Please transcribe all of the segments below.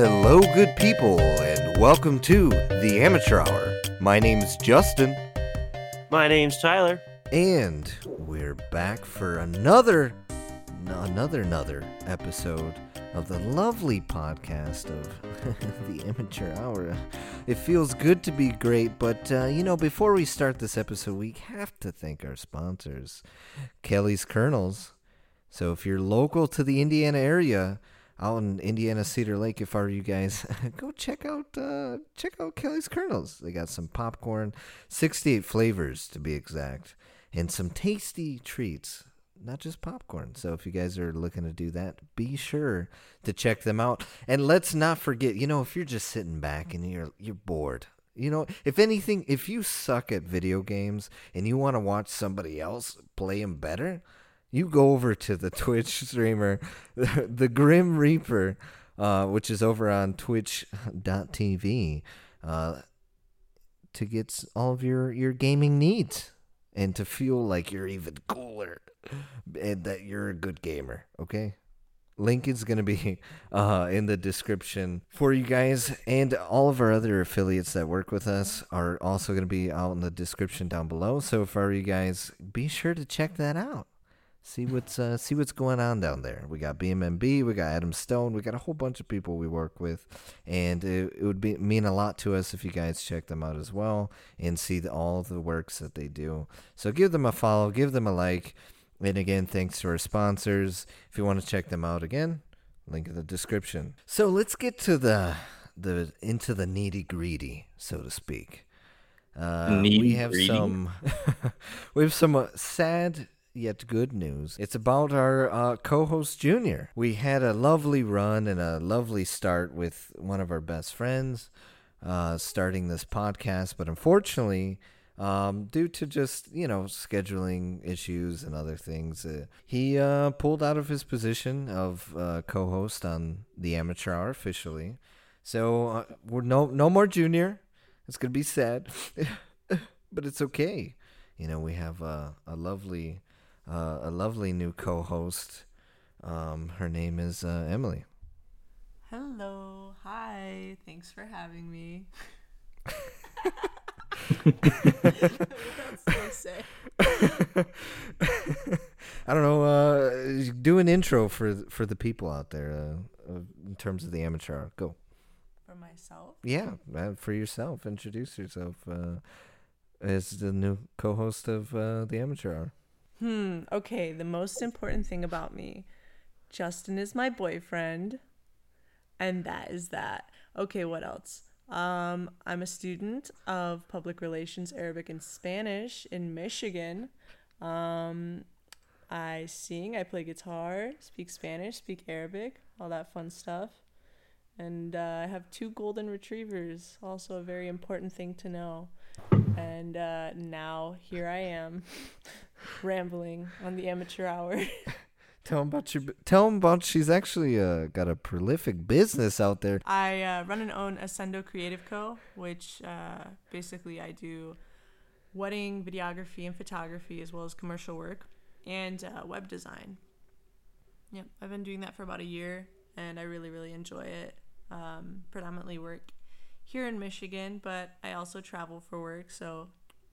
Hello, good people, and welcome to the Amateur Hour. My name's Justin, My name's Tyler. and we're back for another, another, another episode of the lovely podcast of the Amateur Hour. It feels good to be great, but uh, you know, before we start this episode, we have to thank our sponsors, Kelly's Kernels. So if you're local to the Indiana area, out in Indiana Cedar Lake, if are you guys, go check out uh, check out Kelly's Kernels. They got some popcorn, 68 flavors to be exact, and some tasty treats. Not just popcorn. So if you guys are looking to do that, be sure to check them out. And let's not forget, you know, if you're just sitting back and you're you're bored, you know, if anything, if you suck at video games and you want to watch somebody else play them better, you go over to the Twitch streamer, the Grim Reaper, uh, which is over on twitch.tv, uh, to get all of your, your gaming needs and to feel like you're even cooler and that you're a good gamer, okay? Link is going to be uh, in the description for you guys, and all of our other affiliates that work with us are also going to be out in the description down below. So, for you guys, be sure to check that out see what's uh, see what's going on down there. We got BMB, we got Adam Stone, we got a whole bunch of people we work with, and it, it would be mean a lot to us if you guys check them out as well and see the, all the works that they do. So give them a follow, give them a like, and again, thanks to our sponsors. If you want to check them out again, link in the description. So let's get to the the into the needy greedy, so to speak. Uh, we have Nitty-gritty? some we have some uh, sad yet good news. It's about our uh, co-host Junior. We had a lovely run and a lovely start with one of our best friends uh, starting this podcast, but unfortunately. Um, due to just you know scheduling issues and other things, uh, he uh, pulled out of his position of uh, co-host on the Amateur Hour officially. So uh, we're no no more Junior. It's gonna be sad, but it's okay. You know, we have a, a lovely, uh, a lovely new co-host. Um, her name is uh, Emily. Hello. Hi. Thanks for having me. That's so sick. I don't know. Uh, do an intro for for the people out there uh, in terms of the amateur. hour. Go. For myself. Yeah, uh, for yourself. Introduce yourself uh, as the new co-host of uh, the amateur. hour. Hmm. Okay. The most important thing about me Justin is my boyfriend. And that is that. Okay. What else? Um, I'm a student of public relations, Arabic, and Spanish in Michigan. Um, I sing, I play guitar, speak Spanish, speak Arabic, all that fun stuff. And uh, I have two golden retrievers, also a very important thing to know. And uh, now here I am, rambling on the amateur hour. Tell him about your. Tell him about. She's actually uh, got a prolific business out there. I uh, run and own Ascendo Creative Co., which uh, basically I do wedding videography and photography as well as commercial work and uh, web design. Yep, I've been doing that for about a year and I really, really enjoy it. Um, predominantly work here in Michigan, but I also travel for work. So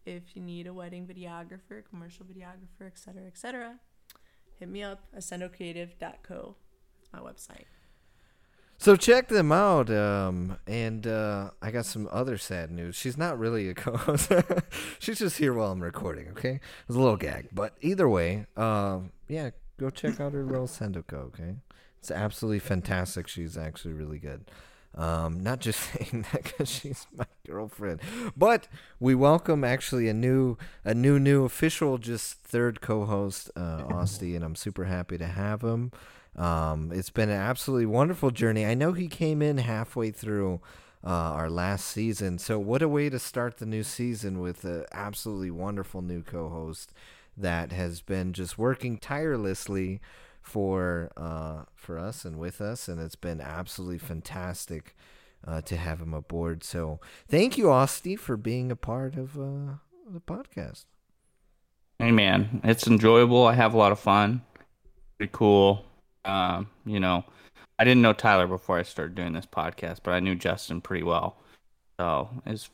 if you need a wedding videographer, commercial videographer, etc., etc., hit me up, ascendocreative.co. It's my website. So check them out. Um, and uh, I got some other sad news. She's not really a co-host. She's just here while I'm recording. Okay, it's a little gag, but either way, um, yeah, go check out her little Sendoco. Okay, it's absolutely fantastic. She's actually really good. Um, not just saying that because she's my girlfriend, but we welcome actually a new, a new, new official, just third co-host, uh, Austin, and I'm super happy to have him. Um, it's been an absolutely wonderful journey. I know he came in halfway through uh, our last season, so what a way to start the new season with an absolutely wonderful new co-host that has been just working tirelessly for uh, for us and with us, and it's been absolutely fantastic uh, to have him aboard. So thank you, Austin, for being a part of uh, the podcast. Hey man, it's enjoyable. I have a lot of fun. Pretty cool. Um, you know, I didn't know Tyler before I started doing this podcast, but I knew Justin pretty well. So it's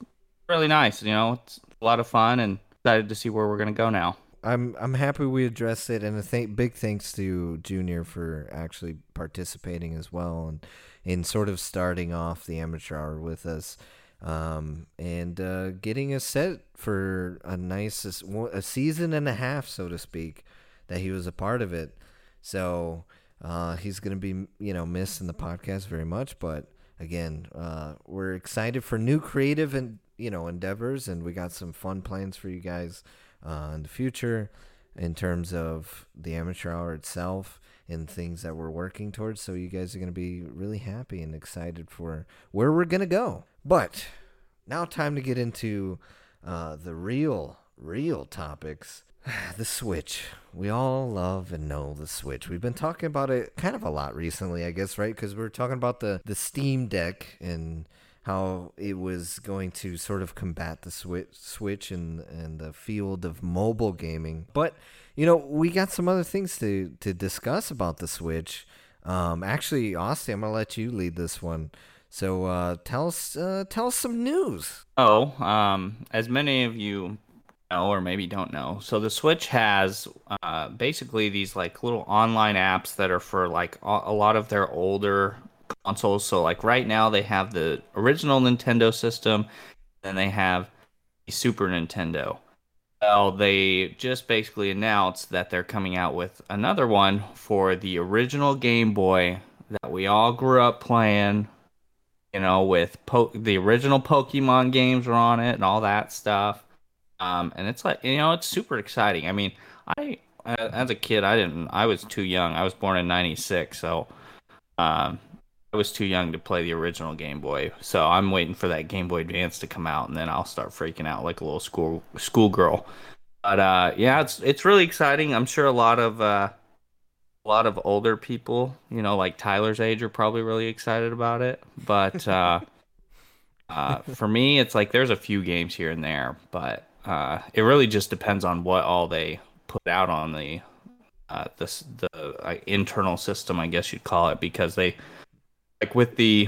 really nice. You know, it's a lot of fun and excited to see where we're gonna go now. I'm I'm happy we addressed it, and a th- big thanks to Junior for actually participating as well, and in sort of starting off the amateur hour with us, um, and uh, getting us set for a nice a season and a half, so to speak, that he was a part of it. So uh, he's gonna be you know missed in the podcast very much, but again, uh, we're excited for new creative and you know endeavors, and we got some fun plans for you guys uh, in the future in terms of the amateur hour itself and things that we're working towards. So you guys are going to be really happy and excited for where we're going to go. But now, time to get into uh, the real, real topics. the Switch. We all love and know the Switch. We've been talking about it kind of a lot recently, I guess, right? Because we're talking about the the Steam Deck and how it was going to sort of combat the switch switch and and the field of mobile gaming. But you know, we got some other things to to discuss about the Switch. Um, actually, Austin, I'm gonna let you lead this one. So uh, tell us uh, tell us some news. Oh, um, as many of you know or maybe don't know, so the Switch has uh, basically these like little online apps that are for like a lot of their older consoles. So like right now they have the original Nintendo system, and they have the Super Nintendo. Well, they just basically announced that they're coming out with another one for the original Game Boy that we all grew up playing. You know, with po- the original Pokemon games are on it and all that stuff. Um, and it's like you know, it's super exciting. I mean, I as a kid, I didn't. I was too young. I was born in '96, so um, was too young to play the original Game Boy, so I'm waiting for that Game Boy Advance to come out, and then I'll start freaking out like a little school schoolgirl. But uh, yeah, it's it's really exciting. I'm sure a lot of uh, a lot of older people, you know, like Tyler's age, are probably really excited about it. But uh, uh, for me, it's like there's a few games here and there, but uh, it really just depends on what all they put out on the uh, this the uh, internal system, I guess you'd call it, because they like with the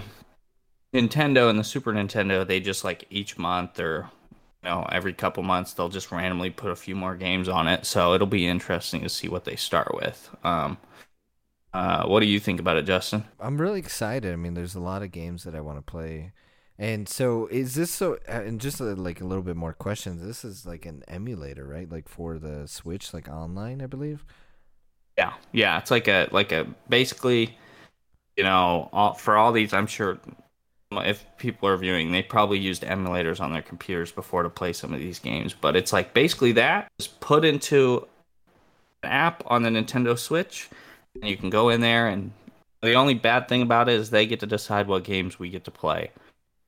Nintendo and the Super Nintendo, they just like each month or you know every couple months they'll just randomly put a few more games on it. So it'll be interesting to see what they start with. Um, uh, what do you think about it, Justin? I'm really excited. I mean, there's a lot of games that I want to play. And so, is this so? Uh, and just a, like a little bit more questions. This is like an emulator, right? Like for the Switch, like online, I believe. Yeah, yeah. It's like a like a basically you know, all, for all these, I'm sure if people are viewing, they probably used emulators on their computers before to play some of these games. But it's like basically that is put into an app on the Nintendo Switch, and you can go in there. And the only bad thing about it is they get to decide what games we get to play.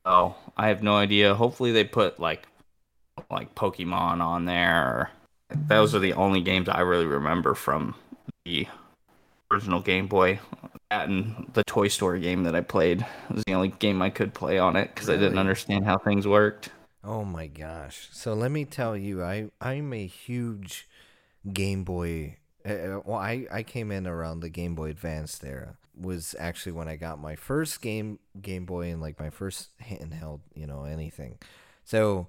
So I have no idea. Hopefully they put like like Pokemon on there. Those are the only games I really remember from the original Game Boy. That and the Toy Story game that I played was the only game I could play on it because really? I didn't understand how things worked. Oh my gosh! So let me tell you, I I'm a huge Game Boy. Uh, well, I I came in around the Game Boy Advance era. Was actually when I got my first game Game Boy and like my first handheld, you know, anything. So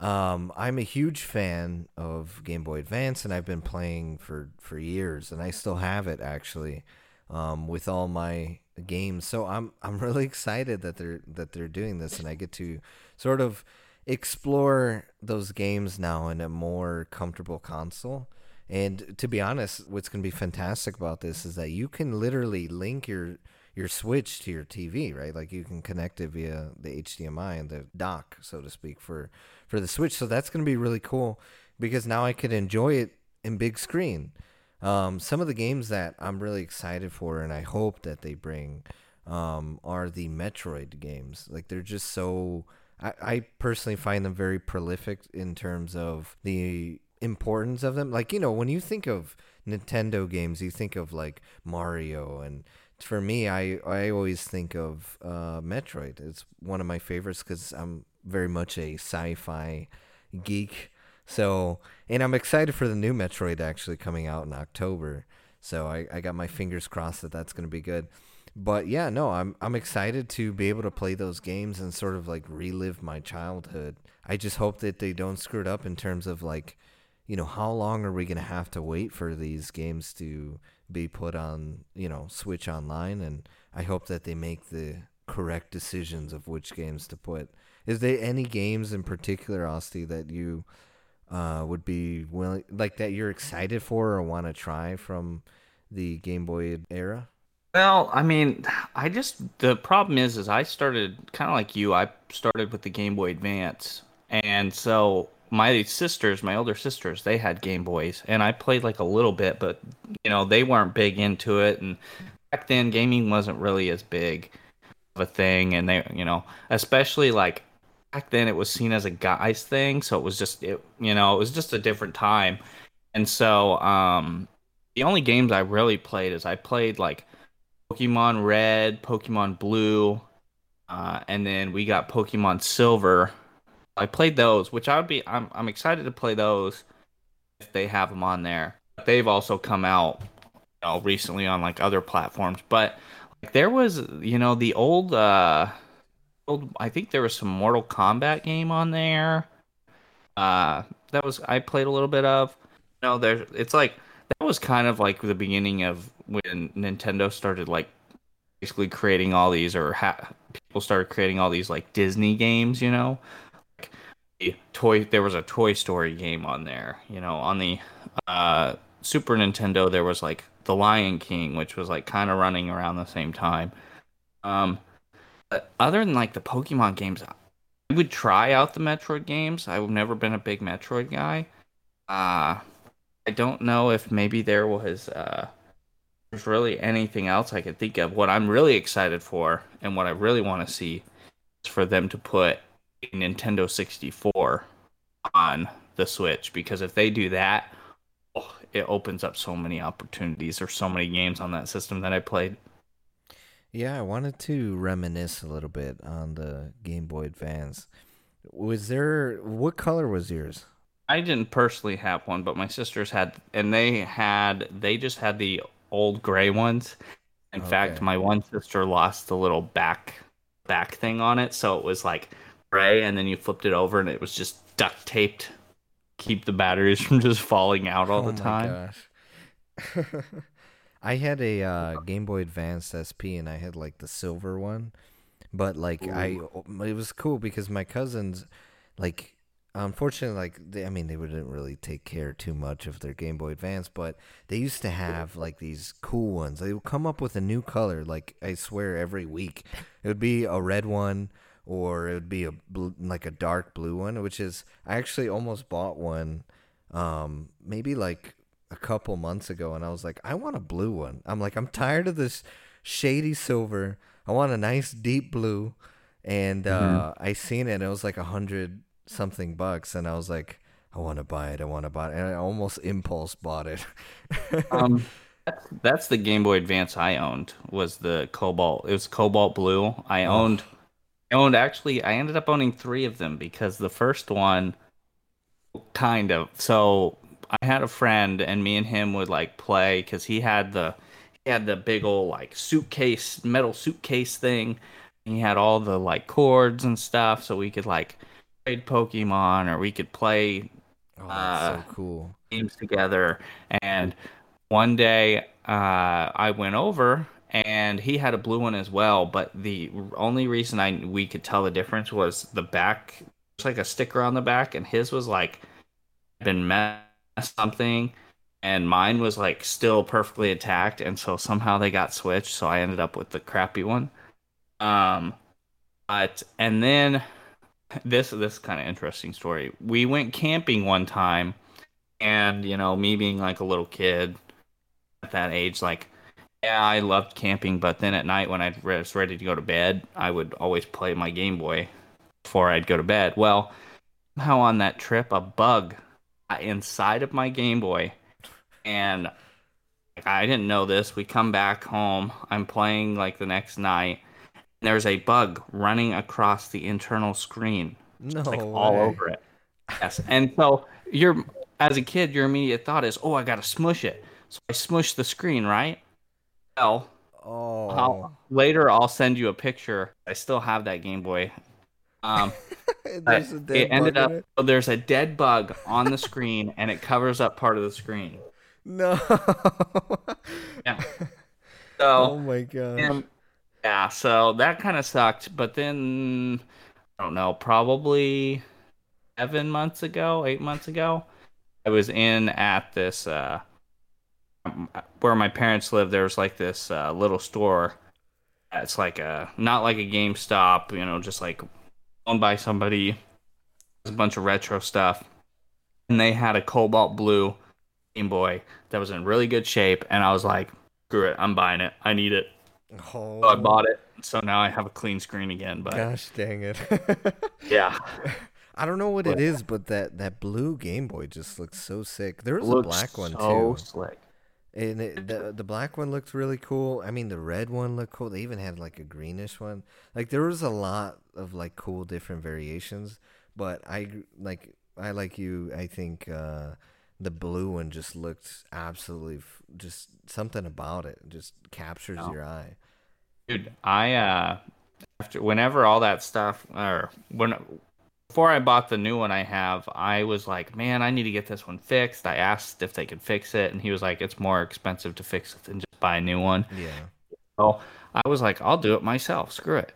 um, I'm a huge fan of Game Boy Advance, and I've been playing for for years, and I still have it actually um, with all my games. So I'm I'm really excited that they're that they're doing this, and I get to sort of explore those games now in a more comfortable console. And to be honest, what's going to be fantastic about this is that you can literally link your your switch to your TV, right? Like you can connect it via the HDMI and the dock, so to speak, for for the Switch. So that's going to be really cool because now I could enjoy it in big screen. Um, some of the games that I'm really excited for and I hope that they bring um, are the Metroid games. Like they're just so. I, I personally find them very prolific in terms of the importance of them. Like you know, when you think of Nintendo games, you think of like Mario and for me, I I always think of uh, Metroid. It's one of my favorites because I'm very much a sci-fi geek. So, and I'm excited for the new Metroid actually coming out in October. So I, I got my fingers crossed that that's going to be good. But yeah, no, I'm I'm excited to be able to play those games and sort of like relive my childhood. I just hope that they don't screw it up in terms of like, you know, how long are we going to have to wait for these games to be put on, you know, Switch online and I hope that they make the correct decisions of which games to put. Is there any games in particular, Osti, that you uh, would be willing, like that you're excited for or want to try from the Game Boy era? Well, I mean, I just the problem is, is I started kind of like you. I started with the Game Boy Advance, and so my sisters, my older sisters, they had Game Boys, and I played like a little bit, but you know they weren't big into it, and back then gaming wasn't really as big of a thing, and they, you know, especially like back then it was seen as a guy's thing, so it was just it, you know, it was just a different time, and so um, the only games I really played is I played like Pokemon Red, Pokemon Blue, uh, and then we got Pokemon Silver. I played those, which I would be. I'm I'm excited to play those if they have them on there. They've also come out, you know, recently on like other platforms. But like there was, you know, the old, uh. I think there was some Mortal Kombat game on there. Uh, that was I played a little bit of. Know, there. It's like that was kind of like the beginning of when Nintendo started like basically creating all these, or ha- people started creating all these like Disney games. You know, like the toy. There was a Toy Story game on there. You know, on the uh, Super Nintendo, there was like The Lion King, which was like kind of running around the same time. Um, other than like the Pokemon games, I would try out the Metroid games. I've never been a big Metroid guy. Uh I don't know if maybe there was uh there's really anything else I could think of. What I'm really excited for and what I really want to see is for them to put a Nintendo 64 on the Switch because if they do that, oh, it opens up so many opportunities. There's so many games on that system that I played. Yeah, I wanted to reminisce a little bit on the Game Boy Advance. Was there what color was yours? I didn't personally have one, but my sisters had, and they had, they just had the old gray ones. In Okay. fact, my one sister lost the little back back thing on it, so it was like gray, and then you flipped it over, and it was just duct taped, keep the batteries from just falling out all Oh the my time. I had a uh, Game Boy Advance SP and I had like the silver one. But like I it was cool because my cousins like unfortunately like they, I mean they wouldn't really take care too much of their Game Boy Advance, but they used to have like these cool ones. They would come up with a new color like I swear every week. It would be a red one or it would be a blue, like a dark blue one, which is I actually almost bought one um maybe like a couple months ago and I was like I want a blue one. I'm like I'm tired of this shady silver. I want a nice deep blue and uh I seen it and it was like a hundred something bucks and I was like I want to buy it. I want to buy it. And I almost impulse bought it. Um, that's, that's the Game Boy Advance I owned was the Cobalt. It was Cobalt Blue. I owned, I owned actually. I ended up owning three of them because the first one, kind of. So I had a friend, and me and him would like play because he had the, he had the big old like suitcase, metal suitcase thing. And he had all the like cords and stuff, so we could like trade Pokemon or we could play Oh, that's Uh, so cool. games together. And one day, uh, I went over and he had a blue one as well. But the only reason I we could tell the difference was the back. It's like a sticker on the back, and his was like been messed something, and mine was like still perfectly intact. And so somehow they got switched. So I ended up with the crappy one. Um, but and then this this kind of interesting story. We went camping one time, and you know, me being like a little kid at that age, like yeah, I loved camping. But then at night when I was ready to go to bed, I would always play my Game Boy before I'd go to bed. Well, somehow on that trip, a bug Uh, inside of my Game Boy, and I didn't know this. We come back home. I'm playing like the next night. There's a bug running across the internal screen, No, like all over it. Yes, and so you're as a kid, your immediate thought is, "Oh, I gotta smush it." So I smushed the screen, right? Well, Oh. I'll, later I'll send you a picture. I still have that Game Boy. Um, There's a it dead ended bug up it? so there's a dead bug on the screen, and it covers up part of the screen. No. Yeah. oh my god. and- yeah, so that kind of sucked. But then I don't know, probably seven months ago, eight months ago, I was in at this uh, where my parents live. There's like this uh, little store. It's like a not like a GameStop, you know, just like owned by somebody. A bunch of retro stuff, and they had a cobalt blue Game Boy that was in really good shape, and I was like, "Screw it, I'm buying it. I need it." Oh, So I bought it. So now I have a clean screen again. But Gosh dang it. yeah, I don't know what it But- is, but that that blue Game Boy just looks so sick. There was a black one so too. slick. And it, the the black one looked really cool. I mean, the red one looked cool. They even had like a greenish one. Like there was a lot of like cool different variations. But I like I like you. I think uh, the blue one just looked absolutely f- just something about it just captures Yeah. your eye. Dude, I uh after whenever all that stuff or when before I bought the new one I have, I was like, man, I need to get this one fixed. I asked if they could fix it, and he was like, it's more expensive to fix it than just buy a new one. Yeah. So I was like, I'll do it myself. Screw it.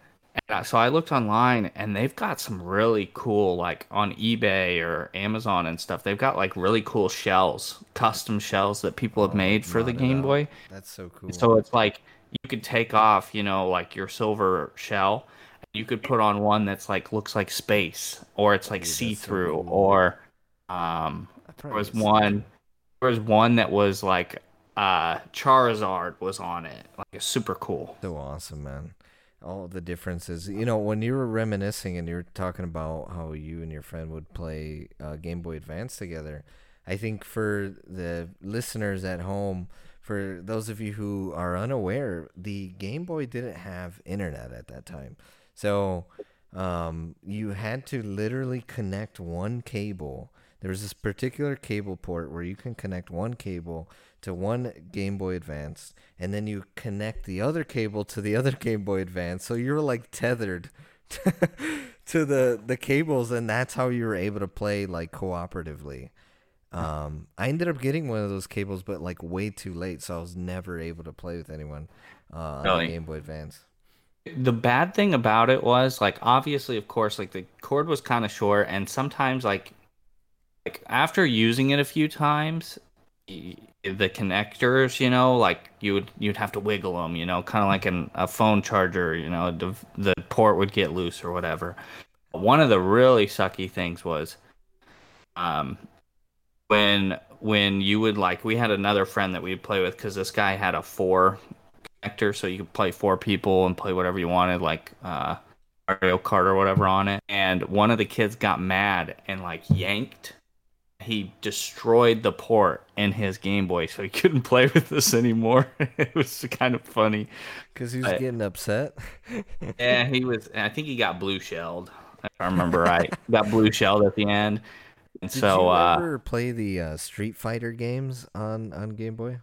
And uh, so I looked online, and they've got some really cool, like on eBay or Amazon and stuff. They've got like really cool shells, custom shells that people have made for the Game. Boy. That's so cool. So it's like you could take off, you know, like your silver shell. You could put on one that's like looks like space, or it's like Dude, that's so see through, or um, there was need to see one. There was one that was like uh Charizard was on it, like it's super cool. So awesome, man. All the differences. You know, when you were reminiscing and you were talking about how you and your friend would play uh, Game Boy Advance together, I think for the listeners at home, for those of you who are unaware, the Game Boy didn't have internet at that time. So um, you had to literally connect one cable. There was this particular cable port where you can connect one cable to one Game Boy Advance, and then you connect the other cable to the other Game Boy Advance. So you're like tethered to the the cables, and that's how you were able to play like cooperatively. Um, I ended up getting one of those cables, but like way too late, so I was never able to play with anyone uh, on Really? Game Boy Advance. The bad thing about it was like obviously of course like the cord was kind of short and sometimes like like after using it a few times the connectors you know like you would you'd have to wiggle them you know kind of like an, a phone charger you know the, the port would get loose or whatever. One of the really sucky things was um when when you would like we had another friend that we'd play with because this guy had a four connector so you could play four people and play whatever you wanted like uh Mario Kart or whatever on it. And one of the kids got mad and like yanked. He destroyed the port in his Game Boy so he couldn't play with this anymore. It was kind of funny. Because he was I- getting upset. yeah he was I think he got blue shelled if I remember right. Got blue shelled at the end. And Did so you uh ever play the uh, Street Fighter games on, on Game Boy?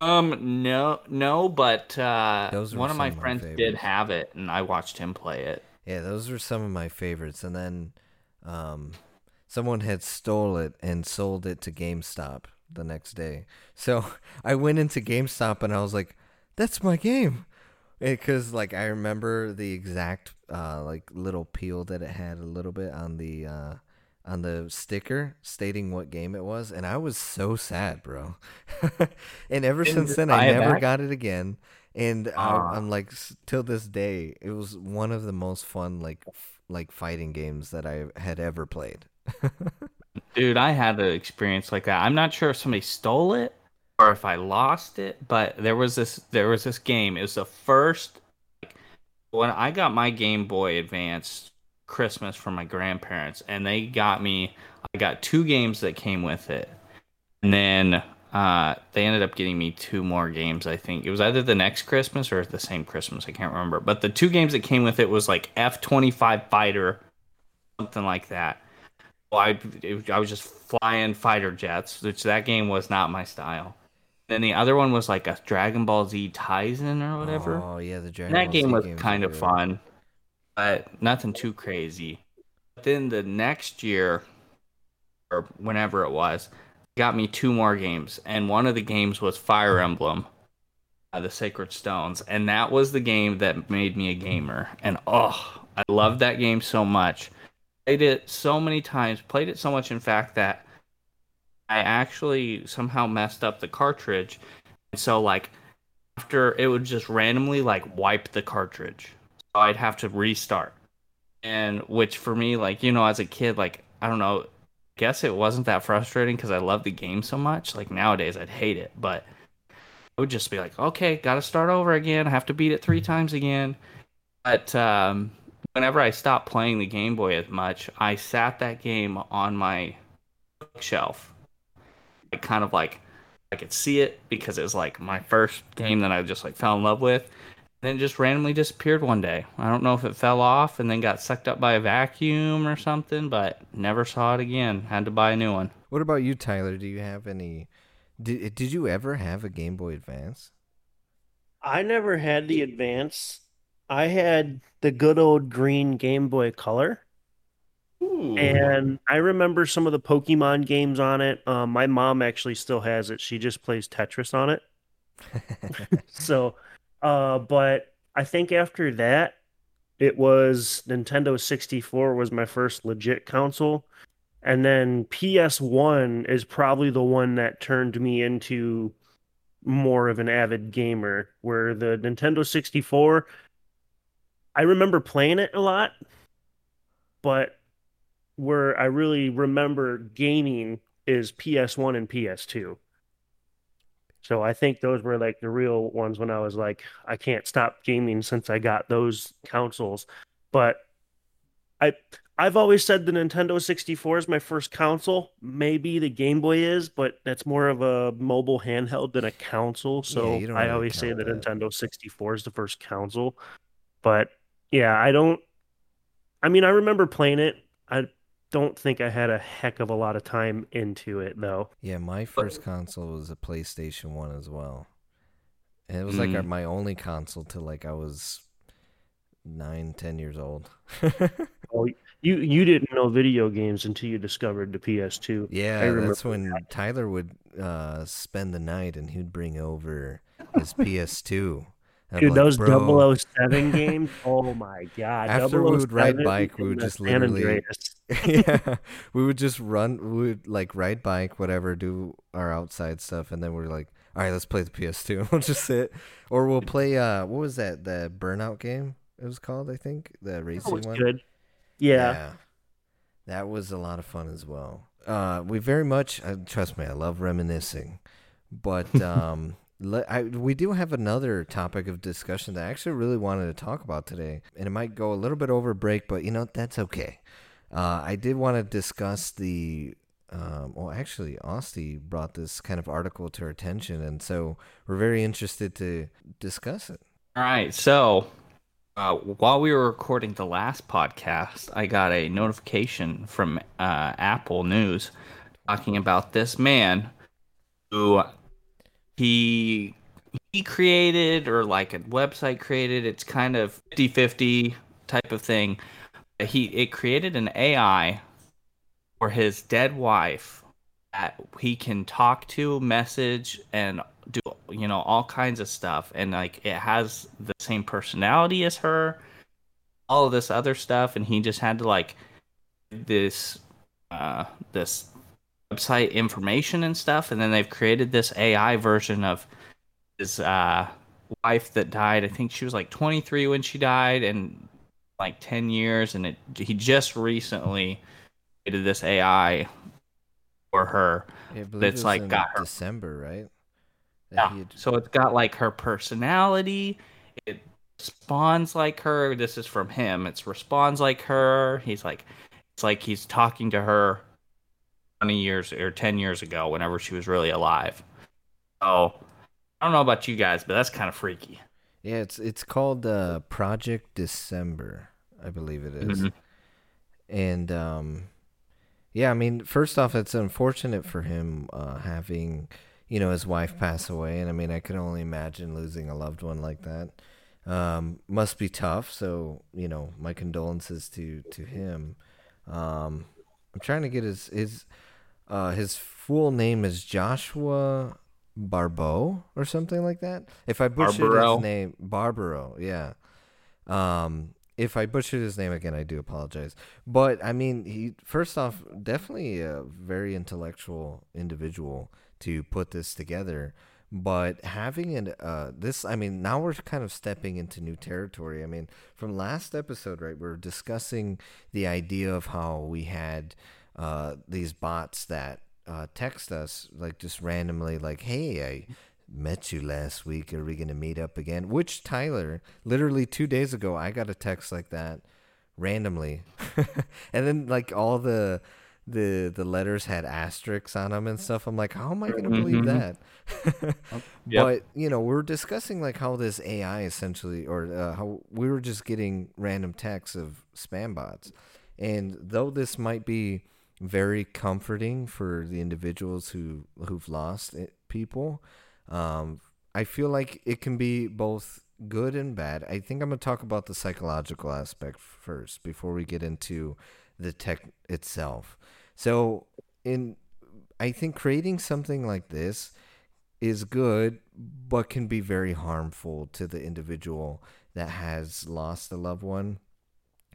Um, no, no, but uh, one of my of my friends did have it, and I watched him play it. Yeah, those were some of my favorites. And then um, someone had stole it and sold it to GameStop the next day. So I went into GameStop and I was like, "That's my game," because like I remember the exact uh, like little peel that it had a little bit on the uh, on the sticker stating what game it was, and I was so sad, bro. and ever Didn't since then, I never back? got it again. And Ah. I, I'm like, till this day, it was one of the most fun like f- like fighting games that I had ever played. Dude, I had an experience like that. I'm not sure if somebody stole it or if I lost it, but there was this there was this game. It was the first like, when I got my Game Boy Advance Christmas from my grandparents, and they got me. I got two games that came with it, and then uh, they ended up getting me two more games. I think it was either the next Christmas or the same Christmas. I can't remember. But the two games that came with it was like F twenty five Fighter, something like that. well, I it, I was just flying fighter jets, which that game was not my style. Then the other one was like a Dragon Ball Z Tizen or whatever. Oh yeah, the Dragon And that Ball game Z was kind of fun, but nothing too crazy. But then the next year, or whenever it was, got me two more games, and one of the games was Fire Emblem, uh, the Sacred Stones, and that was the game that made me a gamer. And oh, I loved that game so much. Played it so many times. Played it so much, in fact, that I actually somehow messed up the cartridge, and so like after it would just randomly like wipe the cartridge. I'd have to restart. And which for me, like, you know, as a kid, like, I don't know, guess it wasn't that frustrating because I loved the game so much. Like nowadays I'd hate it, but I would just be like, okay, gotta start over again. I have to beat it three times again. But um whenever I stopped playing the Game Boy as much, I sat that game on my bookshelf. I kind of like I could see it because it was like my first game that I just like fell in love with. And then it just randomly disappeared one day. I don't know if it fell off and then got sucked up by a vacuum or something, but never saw it again. Had to buy a new one. What about you, Tyler? Do you have any? Did Did you ever have a Game Boy Advance? I never had the Advance. I had the good old green Game Boy Color. And I remember some of the Pokemon games on it. Um, my mom actually still has it. She just plays Tetris on it. So, uh, but I think after that, it was Nintendo 64 was my first legit console. And then PS1 is probably the one that turned me into more of an avid gamer, where the Nintendo 64, I remember playing it a lot, but where I really remember gaming is PS1 and PS2. So I think those were like the real ones when I was like, I can't stop gaming since I got those consoles. But I I've always said the Nintendo 64 is my first console. Maybe the Game Boy is, but that's more of a mobile handheld than a console. So don't I really always say the that. Nintendo 64 is the first console. But yeah, I don't I mean, I remember playing it. I don't think I had a heck of a lot of time into it though. Yeah, my first console was a PlayStation One as well, and it was like Mm. our, my only console till like I was nine, ten years old. Oh, you you didn't know video games until you discovered the PS2. yeah, that's when Tyler would uh, spend the night, and he'd bring over his PS2. Dude, like, those "Bro." 007 games. Oh my god. After we would ride bike, we would just literally- yeah, we would just run. We would like ride bike, whatever, do our outside stuff, and then we're like, all right, let's play the PS2. we'll just sit, or we'll play. Uh, what was that? The Burnout game. It was called, I think, the That racing was one. good. Yeah. that was a lot of fun as well. Uh, we very much, uh, trust me, I love reminiscing, but um. I, we do have another topic of discussion that I actually really wanted to talk about today, and it might go a little bit over break, but you know that's okay. Uh, I did want to discuss the. Um, well, actually, Austin brought this kind of article to our attention, and so we're very interested to discuss it. All right, so uh, while we were recording the last podcast, I got a notification from uh, Apple News talking about this man who he he created or like a website created. It's kind of 50-50 type of thing. He it created an AI for his dead wife that he can talk to, message, and do you know all kinds of stuff and like it has the same personality as her all this other stuff and he just had to like this uh this website information and stuff and then they've created this ai version of his uh wife that died i think she was like 23 when she died and like 10 years and it he just recently created this ai for her That's, like, got her- December, right? That Yeah. had- So it's got like her personality. It responds like her. This is from him. It responds like her. He's like, it's like he's talking to her 20 years or 10 years ago, whenever she was really alive. So I don't know about you guys, but that's kind of freaky. Yeah, it's it's called uh, Project December, I believe it is. Mhm. and um, Yeah, I mean, first off, it's unfortunate for him uh, having, you know, his wife pass away, and I mean, I can only imagine losing a loved one like that. Um, must be tough. So, you know, my condolences to to him. Um, I'm trying to get his his uh, his full name is Joshua Barbeau or something like that. If I butchered Barbaro. his name, Barbaro, yeah. Um, if I butchered his name again, I do apologize. But I mean, he first off, definitely a very intellectual individual to put this together. But having an uh, this, I mean, now we're kind of stepping into new territory. I mean, from last episode, right, we are discussing the idea of how we had uh, these bots that uh, text us like just randomly, like, "Hey, I met you last week. Are we going to meet up again?" Which Tyler, literally two days ago, I got a text like that randomly, and then like all the the the letters had asterisks on them and stuff. I'm like, how am I going to believe Mhm. that? Yep. But you know, we're discussing like how this AI essentially, or uh, how we were just getting random texts of spam bots, and though this might be very comforting for the individuals who who've lost it, people, um, I feel like it can be both good and bad. I think I'm gonna talk about the psychological aspect first before we get into the tech itself. So, in I think creating something like this is good, but can be very harmful to the individual that has lost a loved one.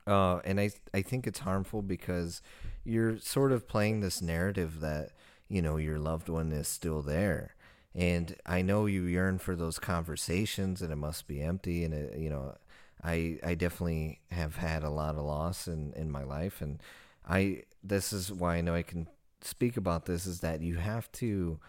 Uh, and I I think it's harmful because you're sort of playing this narrative that you know your loved one is still there, and I know you yearn for those conversations, and it must be empty, and it, you know. I, I definitely have had a lot of loss in, in my life and I this is why I know I can speak about this is that you have to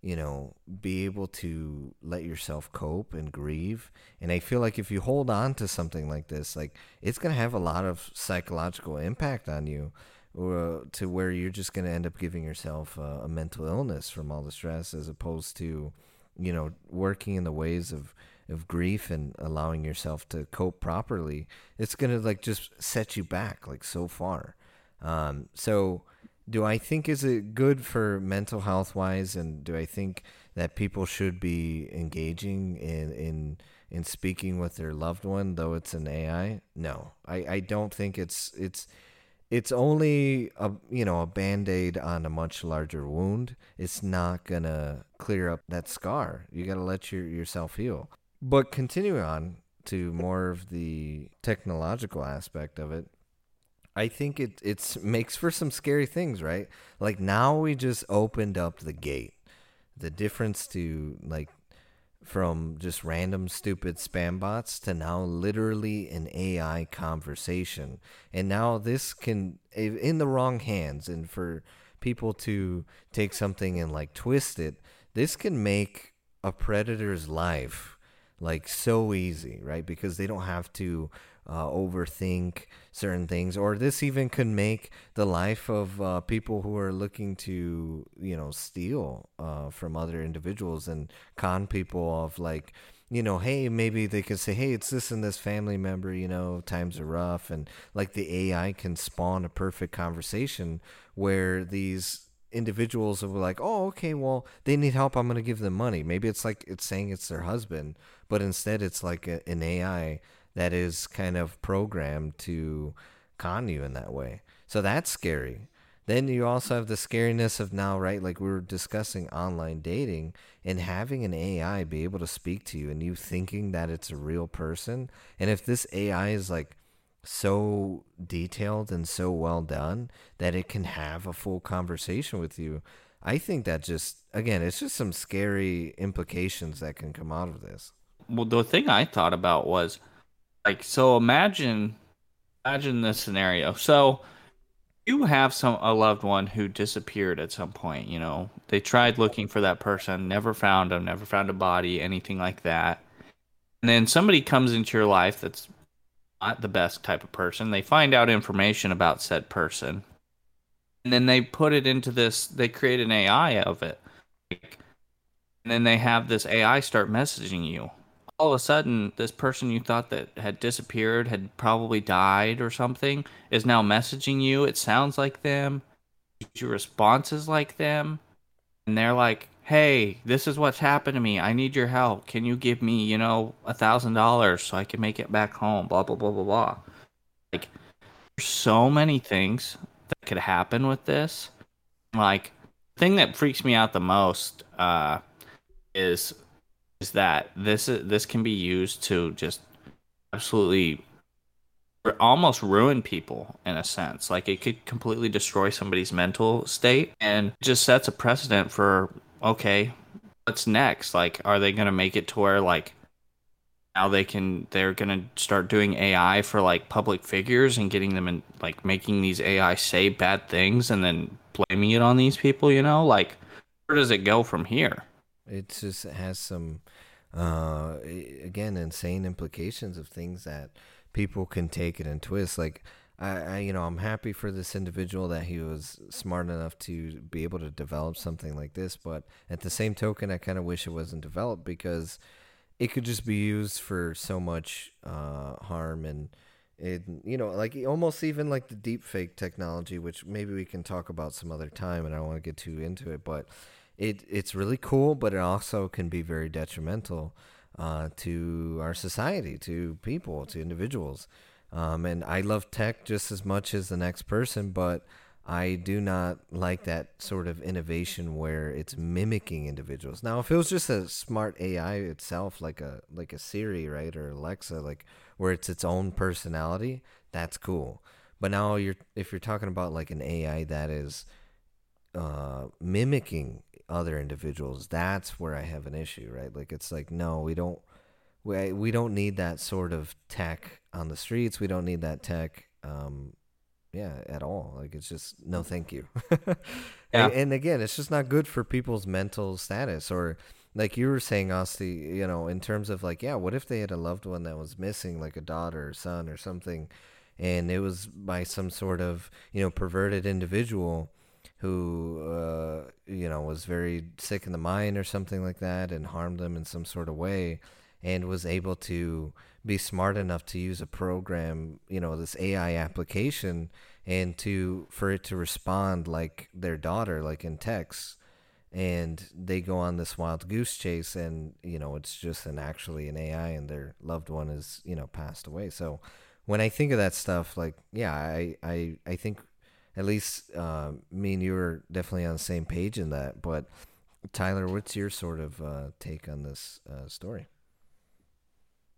you know, be able to let yourself cope and grieve. And I feel like if you hold on to something like this, like it's going to have a lot of psychological impact on you or to where you're just going to end up giving yourself a, a mental illness from all the stress as opposed to, you know, working in the ways of of grief and allowing yourself to cope properly. It's going to like just set you back like so far. Um, so do I think is it good for mental health wise, and do I think that people should be engaging in in in speaking with their loved one, though it's an AI? No, I I don't think it's it's it's only a you know a band-aid on a much larger wound it's not gonna clear up that scar you gotta let your yourself heal but continuing on to more of the technological aspect of it I think it it's makes for some scary things, right? Like now we just opened up the gate. The difference to like from just random stupid spam bots to now literally an AI conversation. And now this can in the wrong hands and for people to take something and like twist it, this can make a predator's life like so easy, right? Because they don't have to uh, overthink certain things, or this even could make the life of uh, people who are looking to, you know, steal uh, from other individuals and con people of like, you know, hey, maybe they could say, hey, it's this and this family member, you know, times are rough, and like the AI can spawn a perfect conversation where these individuals will be like, oh, okay, well, they need help. I'm going to give them money. Maybe it's like it's saying it's their husband, but instead it's like a, an AI that is kind of programmed to con you in that way. So that's scary. Then you also have the scariness of now, right? Like we were discussing online dating and having an AI be able to speak to you and you thinking that it's a real person. And if this AI is like so detailed and so well done that it can have a full conversation with you, I think that just, again, it's just some scary implications that can come out of this. well the thing i thought about was like so imagine imagine this scenario. So you have some a loved one who disappeared at some point you know? They tried looking for that person never found them never found a body anything like that. And then somebody comes into your life that's not the best type of person. They find out information about said person. And then they put it into this they create an ai of it. And then they have this ai start messaging you all of a sudden this person you thought that had disappeared had probably died or something is now messaging you it sounds like them your responses like them, and they're like, "Hey, this is what's happened to me. I need your help. Can you give me, you know, a thousand dollars so I can make it back home?" Blah blah blah blah blah. Like, there's so many things that could happen with this. Like, thing that freaks me out the most uh, is is that this this can be used to just absolutely almost ruin people in a sense. Like it could completely destroy somebody's mental state and just sets a precedent for okay, what's next? Like are they going to make it to where like now they can they're going to start doing AI for like public figures and getting them in like making these AI say bad things and then blaming it on these people, you know? Like where does it go from here? It just has some uh again insane implications of things that people can take it and twist. Like I, I, you know, I'm happy for this individual that he was smart enough to be able to develop something like this. But at the same token, I kind of wish it wasn't developed because it could just be used for so much uh, harm and it, you know, like almost even like the deep fake technology, which maybe we can talk about some other time, and I don't want to get too into it, but it it's really cool, but it also can be very detrimental uh, to our society, to people, to individuals. Um, and I love tech just as much as the next person, but I do not like that sort of innovation where it's mimicking individuals. Now, if it was just a smart AI itself, like a like a Siri, right, or Alexa, like where it's its own personality, that's cool. But now you're if you're talking about like an AI that is uh, mimicking other individuals, that's where I have an issue, right? Like it's like no, we don't we we don't need that sort of tech on the streets. We don't need that tech um yeah, at all. Like it's just no thank you. yeah. and, and again, it's just not good for people's mental status or like you were saying, Osti, you know, in terms of like, yeah, what if they had a loved one that was missing, like a daughter or son or something, and it was by some sort of, you know, perverted individual who uh, you know was very sick in the mind or something like that and harmed them in some sort of way and was able to be smart enough to use a program you know this ai application and to for it to respond like their daughter like in text. And they go on this wild goose chase and you know it's just an actually an ai and their loved one is you know passed away. So when i think of that stuff like yeah i i i think at least uh, me and you are definitely on the same page in that. But Tyler, what's your sort of uh, take on this uh, story?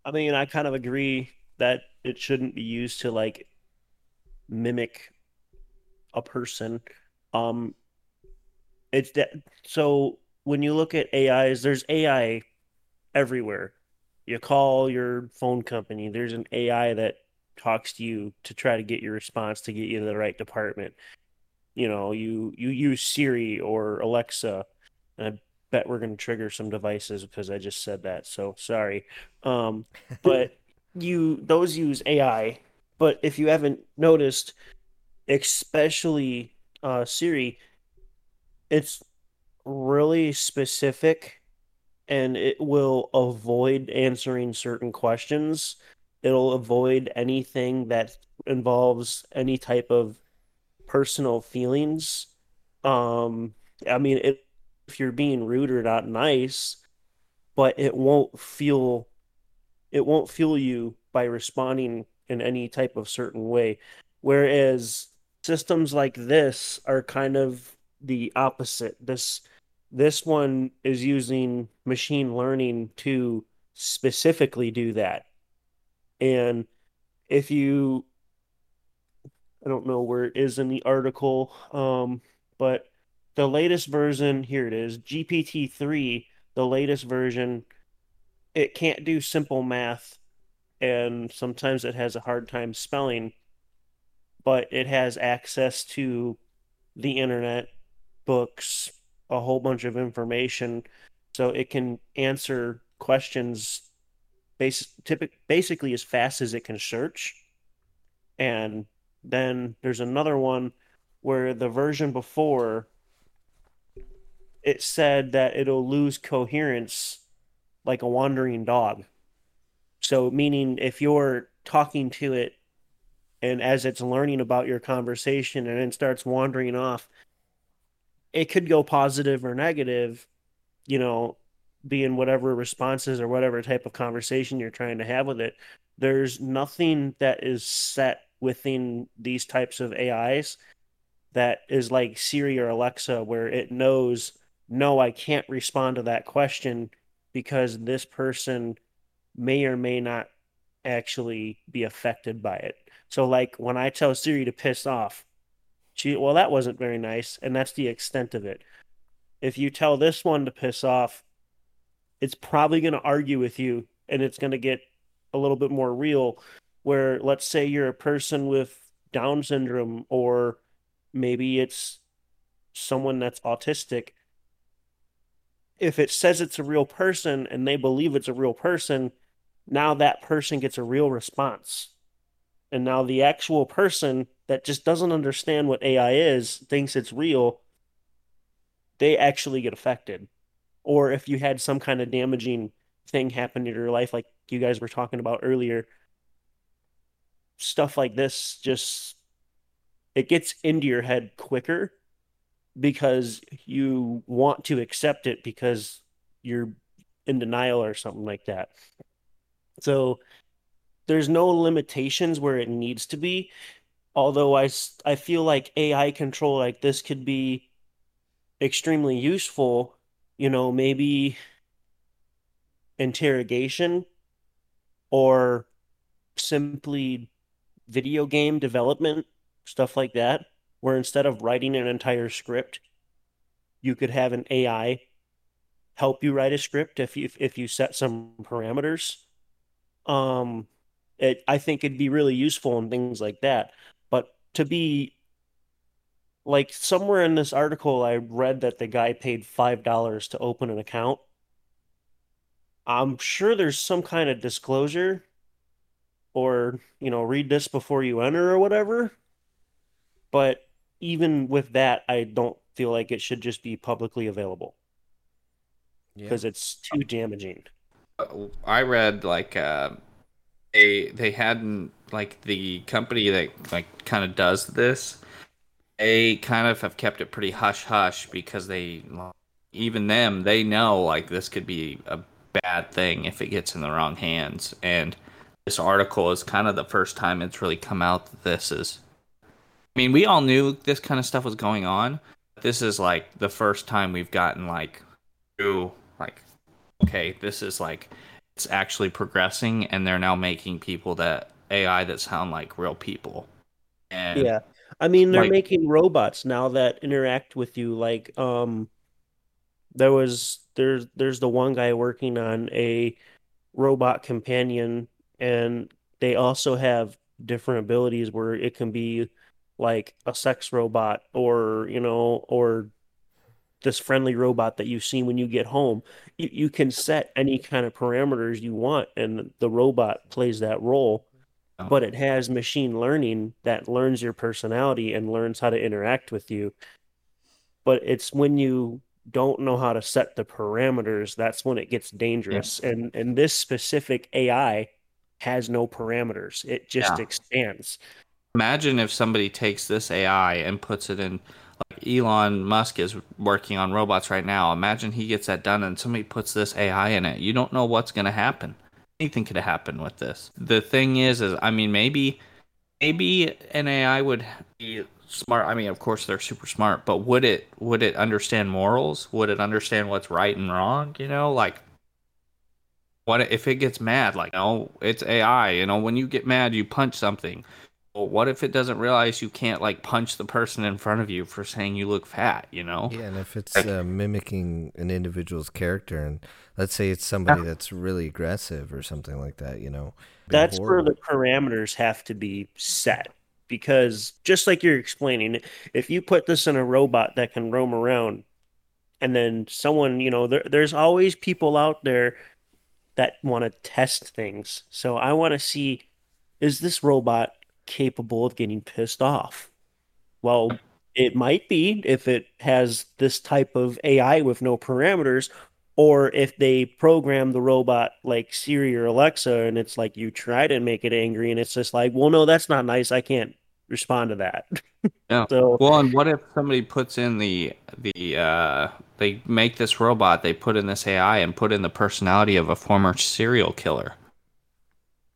I mean, I kind of agree that it shouldn't be used to like mimic a person. Um, it's that so when you look at AIs, there's AI everywhere. You call your phone company, there's an AI that talks to you to try to get your response to get you to the right department. You know, you you use Siri or Alexa. And I bet we're going to trigger some devices because I just said that. So sorry. Um, but you those use AI. But if you haven't noticed, especially uh, Siri, it's really specific and it will avoid answering certain questions it'll avoid anything that involves any type of personal feelings. Um, I mean, it, if you're being rude or not nice, but it won't feel it won't feel you by responding in any type of certain way. Whereas systems like this are kind of the opposite. This this one is using machine learning to specifically do that. And if you, I don't know where it is in the article, um, but the latest version, here it is, GPT 3, the latest version, it can't do simple math and sometimes it has a hard time spelling, but it has access to the internet, books, a whole bunch of information. So it can answer questions base, basically as fast as it can search. And then there's another one where the version before it said that it'll lose coherence like a wandering dog. So, meaning if you're talking to it and as it's learning about your conversation and it starts wandering off, it could go positive or negative, you know, being whatever responses or whatever type of conversation you're trying to have with it. There's nothing that is set within these types of AIs that is like Siri or Alexa, where it knows, no, I can't respond to that question because this person may or may not actually be affected by it. So, like when I tell Siri to piss off, she, well, that wasn't very nice, and that's the extent of it. If you tell this one to piss off, it's probably going to argue with you, and it's going to get a little bit more real. Where, let's say you're a person with Down syndrome, or maybe it's someone that's autistic. If it says it's a real person and they believe it's a real person, now that person gets a real response. And now the actual person that just doesn't understand what AI is, thinks it's real, they actually get affected. Or if you had some kind of damaging thing happen in your life, like you guys were talking about earlier, stuff like this just it gets into your head quicker because you want to accept it because you're in denial or something like that. So there's no limitations where it needs to be. Although I, I feel like AI control like this could be extremely useful, you know, maybe interrogation or simply video game development, stuff like that, where instead of writing an entire script, you could have an AI help you write a script if you if you set some parameters um, it I think it'd be really useful and things like that. But to be like somewhere in this article, I read that the guy paid five dollars to open an account. I'm sure there's some kind of disclosure or, you know, read this before you enter or whatever. But even with that, I don't feel like it should just be publicly available because yeah. it's too damaging. I read like uh, they they hadn't like the company that like kind of does this. They kind of have kept it pretty hush hush because they even them they know like this could be a bad thing if it gets in the wrong hands. And this article is kind of the first time it's really come out that this is I mean we all knew this kind of stuff was going on. This is like the first time we've gotten like ooh like okay, this is like it's actually progressing, and they're now making people that AI that sound like real people. And yeah, I mean they're like, making robots now that interact with you. Like, um, there was there's there's the one guy working on a robot companion, and they also have different abilities where it can be like a sex robot or you know or this friendly robot that you see when you get home. You, you can set any kind of parameters you want, and the robot plays that role. Oh. But it has machine learning that learns your personality and learns how to interact with you. But it's when you don't know how to set the parameters that's when it gets dangerous. Yeah. And and this specific AI has no parameters. It just yeah. expands. Imagine if somebody takes this AI and puts it in like Elon Musk is working on robots right now. Imagine he gets that done and somebody puts this AI in it. You don't know what's going to happen. Anything could happen with this. The thing is, is I mean, maybe, maybe an AI would be smart. I mean, of course they're super smart, but would it would it understand morals? Would it understand what's right and wrong? You know, like what if it gets mad? Like, oh, it's AI. You know, when you get mad, you punch something well, what if it doesn't realize you can't like punch the person in front of you for saying you look fat? You know? Yeah, and if it's uh, mimicking an individual's character, and let's say it's somebody that's really aggressive or something like that, you know, that's horrible. where the parameters have to be set. Because just like you're explaining, if you put this in a robot that can roam around, and then someone, you know, there, there's always people out there that want to test things. So I want to see is this robot capable of getting pissed off. Well, it might be if it has this type of AI with no parameters, or if they program the robot like Siri or Alexa, and it's like you try to make it angry, and it's just like, well, no, that's not nice. I can't respond to that. Yeah. So Well, and what if somebody puts in the the uh, they make this robot, they put in this AI and put in the personality of a former serial killer.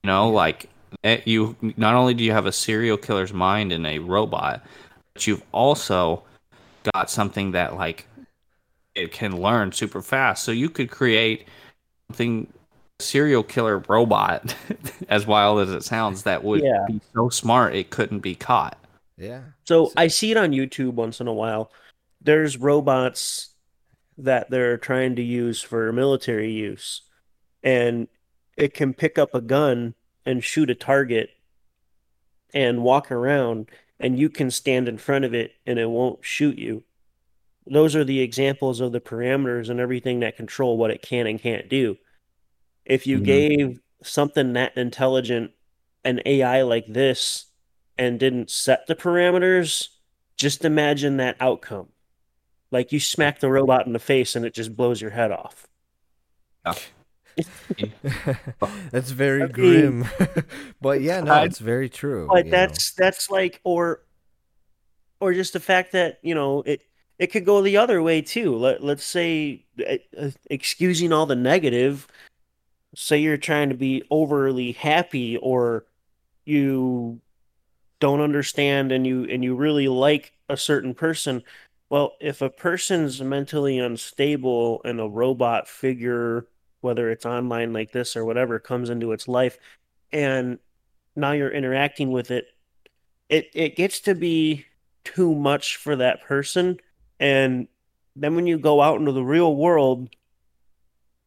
You know, like eh, you not only do you have a serial killer's mind in a robot, but you've also got something that like it can learn super fast. So you could create something serial killer robot, as wild as it sounds, that would Yeah. be so smart it couldn't be caught. Yeah. So I see it on YouTube once in a while. There's robots that they're trying to use for military use, and it can pick up a gun and shoot a target and walk around, and you can stand in front of it and it won't shoot you. Those are the examples of the parameters and everything that control what it can and can't do. If you Mhm. gave something that intelligent an AI like this and didn't set the parameters, just imagine that outcome. Like you smack the robot in the face and it just blows your head off. that's very I mean- grim. but yeah, no, it's very true. But you know. that's that's like or or just the fact that, you know, it it could go the other way too. Let let's say uh, uh, excusing all the negative, say you're trying to be overly happy or you don't understand and you and you really like a certain person well if a person's mentally unstable and a robot figure whether it's online like this or whatever comes into its life and now you're interacting with it it it gets to be too much for that person and then when you go out into the real world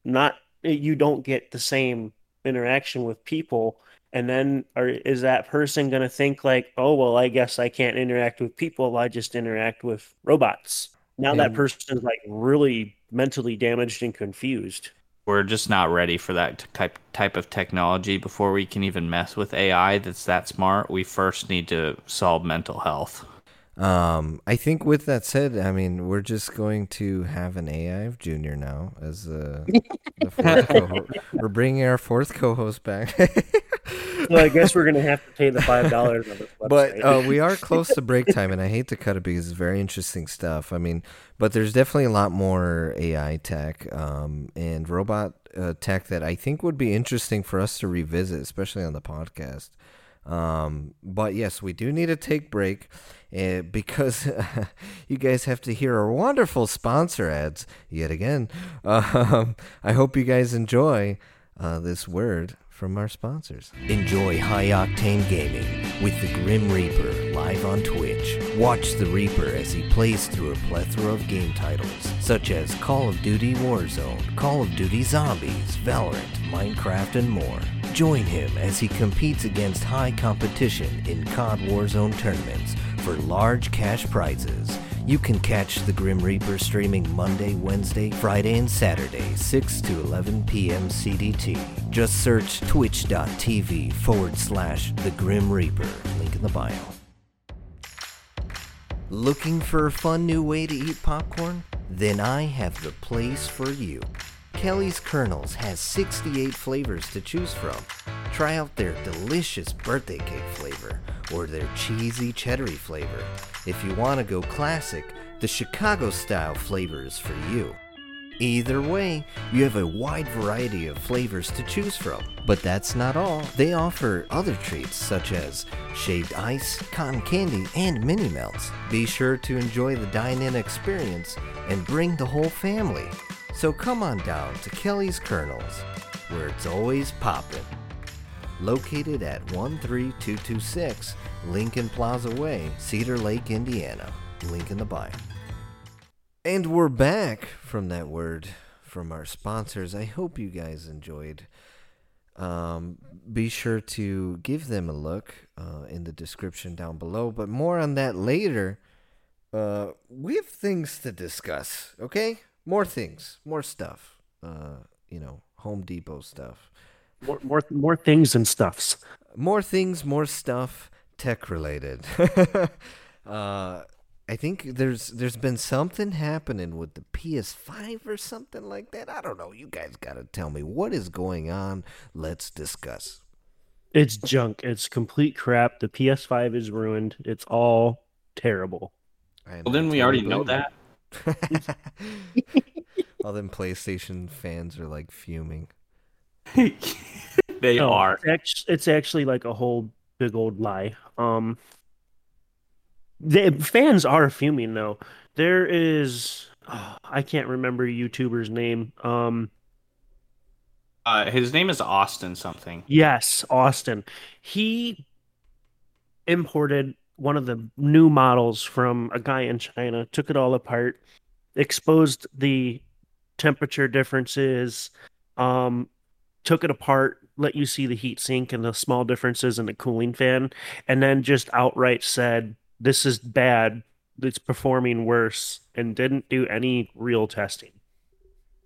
not you don't get the same interaction with people and then are, is that person going to think like oh well i guess i can't interact with people i just interact with robots now that person is like really mentally damaged and confused we're just not ready for that type type of technology before we can even mess with AI that's that smart. We first need to solve mental health. Um, I think with that said, I mean, we're just going to have an AI of Junior now as uh, the fourth co-host. We're bringing our fourth co-host back. well i guess we're going to have to pay the five dollars but uh, we are close to break time, and I hate to cut it because it's very interesting stuff. I mean, but there's definitely a lot more AI tech um, and robot uh, tech that I think would be interesting for us to revisit, especially on the podcast. Um, but yes, we do need to take break uh, because you guys have to hear our wonderful sponsor ads yet again. Um, I hope you guys enjoy uh, this word from our sponsors. Enjoy high octane gaming with the Grim Reaper live on Twitch. Watch the Reaper as he plays through a plethora of game titles such as Call of Duty Warzone, Call of Duty Zombies, Valorant, Minecraft, and more. Join him as he competes against high competition in COD Warzone tournaments for large cash prizes. You can catch the Grim Reaper streaming Monday, Wednesday, Friday, and Saturday, 6 to 11 p.m. CDT. Just search twitch.tv forward slash the Grim Reaper. Link in the bio. Looking for a fun new way to eat popcorn? Then I have the place for you. Kelly's Kernels has 68 flavors to choose from. Try out their delicious birthday cake flavor or their cheesy cheddary flavor. If you want to go classic, the Chicago style flavor is for you. Either way, you have a wide variety of flavors to choose from. But that's not all. They offer other treats such as shaved ice, cotton candy, and mini melts. Be sure to enjoy the dine in experience and bring the whole family. So come on down to Kelly's Kernels, where it's always poppin'. Located at 13226 Lincoln Plaza Way, Cedar Lake, Indiana. Link in the bio. And we're back from that word from our sponsors. I hope you guys enjoyed. Um, be sure to give them a look uh, in the description down below. But more on that later. Uh, we have things to discuss. Okay, more things, more stuff. Uh, you know, Home Depot stuff. More, more more things and stuffs More things, more stuff, tech related. uh, I think there's there's been something happening with the PS5 or something like that. I don't know. You guys got to tell me what is going on. Let's discuss. It's junk. It's complete crap. The PS5 is ruined. It's all terrible. I Well, didn't we already know that? it. All them PlayStation fans are like fuming. they No, are. It's actually, like a whole big old lie. Um, the fans are fuming though. There is, oh, I can't remember YouTuber's name. Um, Uh, his name is Austin something. yes, Austin. He imported one of the new models from a guy in China, took it all apart, exposed the temperature differences, um, took it apart, let you see the heat sink and the small differences in the cooling fan, and then just outright said, This is bad. It's performing worse, and didn't do any real testing.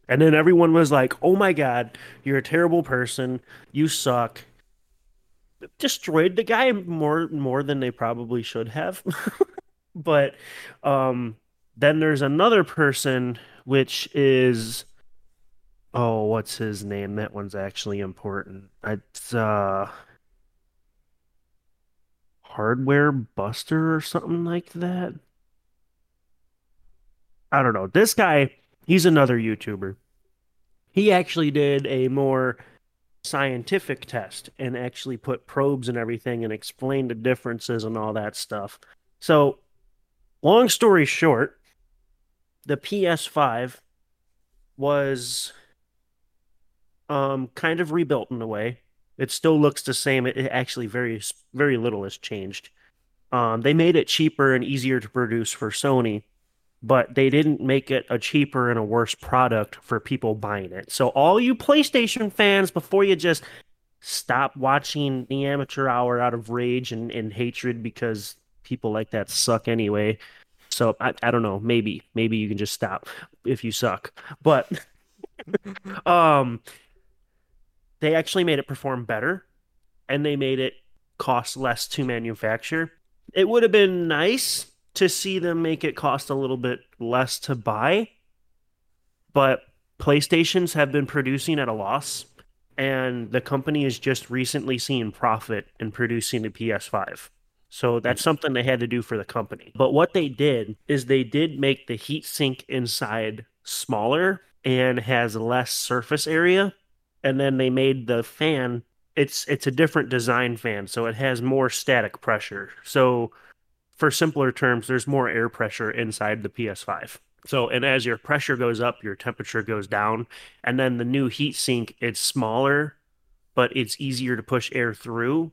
And then everyone was like, Oh my God, you're a terrible person. You suck. Destroyed the guy more more than they probably should have. but um then there's another person which is oh what's his name? That one's actually important. It's uh hardware buster or something like that? I don't know. This guy he's another youtuber. He actually did a more scientific test and actually put probes and everything and explained the differences and all that stuff. So long story short the PS5 was um kind of rebuilt in a way. It still looks the same. It, it actually very very little has changed. Um, they made it cheaper and easier to produce for Sony, but they didn't make it a cheaper and a worse product for people buying it. So all you PlayStation fans, before you just stop watching the amateur hour out of rage and, and hatred because people like that suck anyway. So I, I don't know. Maybe maybe you can just stop if you suck. But um, they actually made it perform better, and they made it cost less to manufacture. It would have been nice to see them make it cost a little bit less to buy, but PlayStations have been producing at a loss, and the company is just recently seeing profit in producing the PS5. So that's something they had to do for the company. But what they did is they did make the heat sink inside smaller and has less surface area. And then they made the fan it's it's a different design fan, so it has more static pressure. So for simpler terms, there's more air pressure inside the PS5. So and as your pressure goes up, your temperature goes down. And then the new heat sink, it's smaller, but it's easier to push air through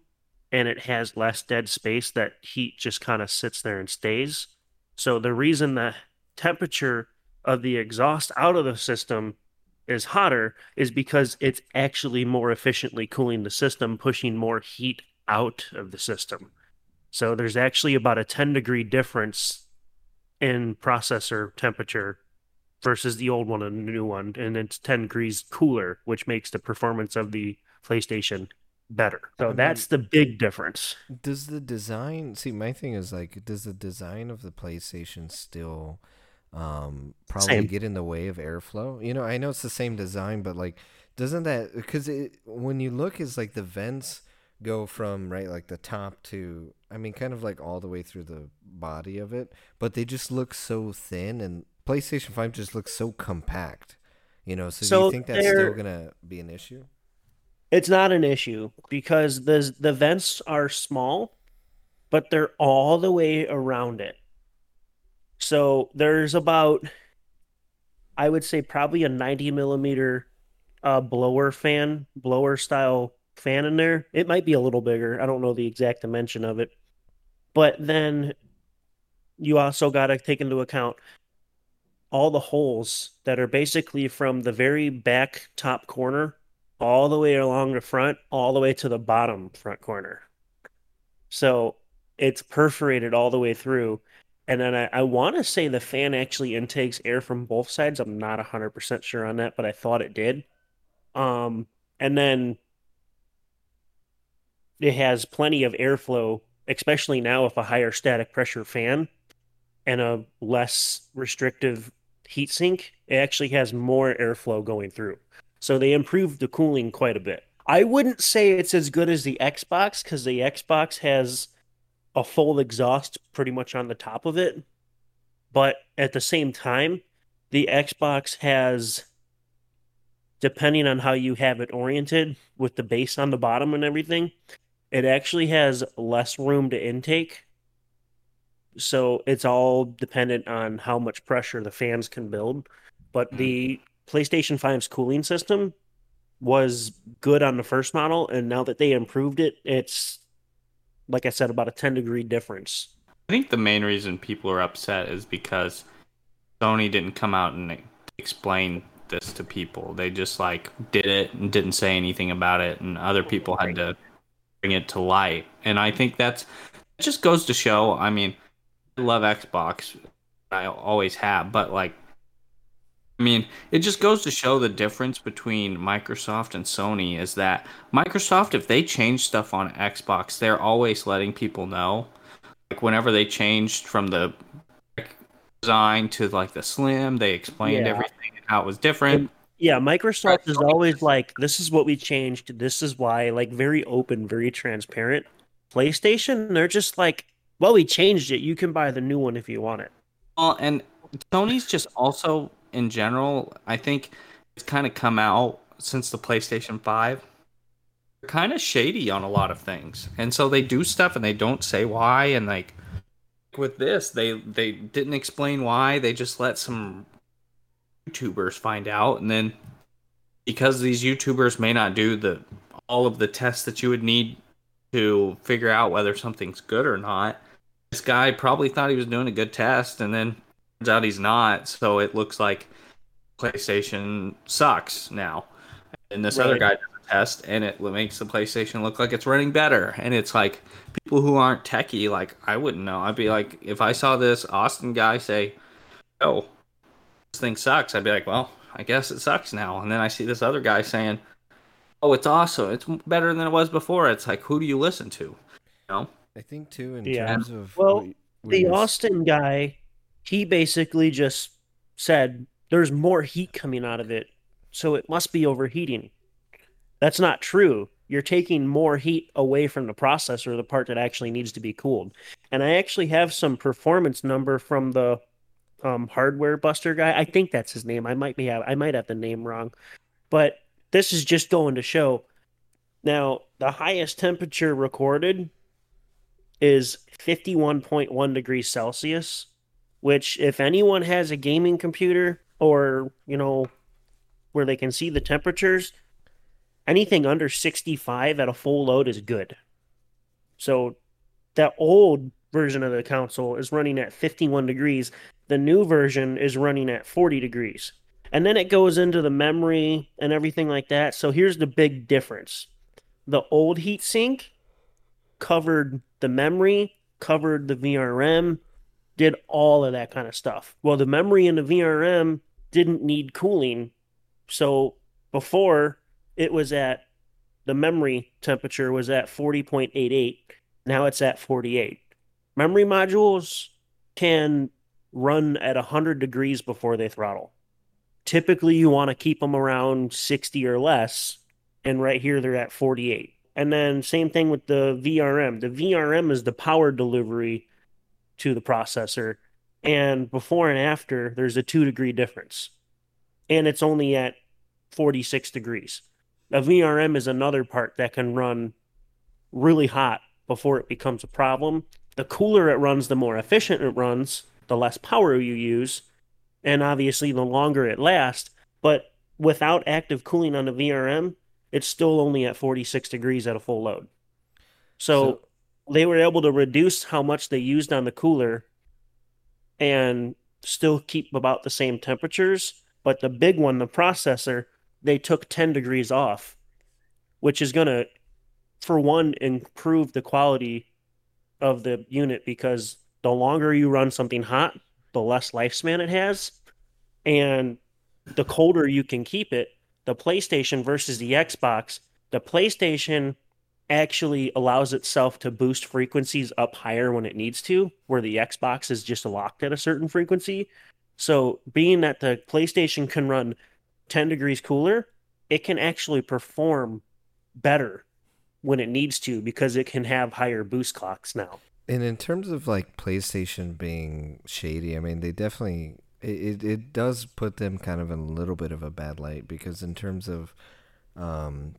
and it has less dead space that heat just kind of sits there and stays. So the reason the temperature of the exhaust out of the system is hotter is because it's actually more efficiently cooling the system, pushing more heat out of the system. So there's actually about a 10 degree difference in processor temperature versus the old one and the new one. And it's 10 degrees cooler, which makes the performance of the PlayStation better. So I mean- that's the big difference. Does the design see my thing is like does the design of the PlayStation still um probably Same. get in the way of airflow? You know, I know it's the same design but like doesn't that it when you look is like the vents go from right like the top to I mean kind of like all the way through the body of it, but they just look so thin and PlayStation 5 just looks so compact. You know, so, do you think that's still going to be an issue? It's not an issue because the the vents are small, but they're all the way around it. So there's about, I would say, probably a 90 millimeter uh, blower fan, blower style fan in there. It might be a little bigger. I don't know the exact dimension of it. But then you also got to take into account all the holes that are basically from the very back top corner all the way along the front, all the way to the bottom front corner. So it's perforated all the way through. And then I, I want to say the fan actually intakes air from both sides. I'm not 100% sure on that, but I thought it did. Um, and then it has plenty of airflow, especially now with a higher static pressure fan and a less restrictive heatsink. It actually has more airflow going through. So they improved the cooling quite a bit. I wouldn't say it's as good as the Xbox because the Xbox has a full exhaust pretty much on the top of it. But at the same time, the Xbox has, depending on how you have it oriented with the base on the bottom and everything, it actually has less room to intake. So it's all dependent on how much pressure the fans can build. But hmm. the PlayStation 5's cooling system was good on the first model, and now that they improved it, it's like I said, about a 10 degree difference. I think the main reason people are upset is because Sony didn't come out and explain this to people. They just like did it and didn't say anything about it, and other people had to bring it to light. And I think that's it just goes to show. I mean, I love Xbox, I always have, but like, I mean, it just goes to show the difference between Microsoft and Sony is that Microsoft, if they change stuff on Xbox, they're always letting people know. Like whenever they changed from the design to like the slim, they explained Yeah. everything and how it was different. Yeah, Microsoft is always like, this is what we changed. This is why, like, very open, very transparent. PlayStation, they're just like, well, we changed it. You can buy the new one if you want it. Well, and Sony's just also in general, I think it's kind of come out since the PlayStation 5. They're kind of shady on a lot of things. And so they do stuff and they don't say why and like with this, they they didn't explain why. They just let some YouTubers find out and then because these YouTubers may not do the all of the tests that you would need to figure out whether something's good or not. This guy probably thought he was doing a good test, and then out he's not. So it looks like PlayStation sucks now. And this other guy does a test, and it makes the PlayStation look like it's running better. And it's like people who aren't techie, like I wouldn't know. I'd be like, if I saw this Austin guy say, "Oh, this thing sucks," I'd be like, "Well, I guess it sucks now." And then I see this other guy saying, "Oh, it's awesome. It's better than it was before." It's like, who do you listen to? You know? I think too in Yeah. terms of Well, what- what The you Austin guy, he basically just said there's more heat coming out of it, so it must be overheating. That's not true. You're taking more heat away from the processor, the part that actually needs to be cooled. And I actually have some performance number from the um, hardware buster guy. I think that's his name. I might be have I might have the name wrong, but this is just going to show. Now, the highest temperature recorded is 51.1 degrees Celsius, which if anyone has a gaming computer or, you know, where they can see the temperatures, anything under 65 at a full load is good. So that old version of the console is running at 51 degrees. The new version is running at 40 degrees. And then it goes into the memory and everything like that. So here's the big difference. The old heatsink covered the memory, covered the VRM, did all of that kind of stuff. Well, the memory in the VRM didn't need cooling. So before it was at the memory temperature was at 40.88. Now it's at 48. Memory modules can run at 100 degrees before they throttle. Typically, you want to keep them around 60 or less. And right here, they're at 48. And then, same thing with the VRM. The VRM is the power delivery to the processor. And before and after, there's a two degree difference. And it's only at 46 degrees. A VRM is another part that can run really hot before it becomes a problem. The cooler it runs, the more efficient it runs, the less power you use, and obviously the longer it lasts. But without active cooling on the VRM, it's still only at 46 degrees at a full load. So, they were able to reduce how much they used on the cooler and still keep about the same temperatures. But the big one, the processor, they took 10 degrees off, which is going to, for one, improve the quality of the unit because the longer you run something hot, the less lifespan it has. And the colder you can keep it, the PlayStation versus the Xbox, the PlayStation actually allows itself to boost frequencies up higher when it needs to, where the Xbox is just locked at a certain frequency. So, being that the PlayStation can run 10 degrees cooler, it can actually perform better when it needs to because it can have higher boost clocks now. And in terms of like PlayStation being shady, I mean, they definitely it, it does put them kind of in a little bit of a bad light because in terms of um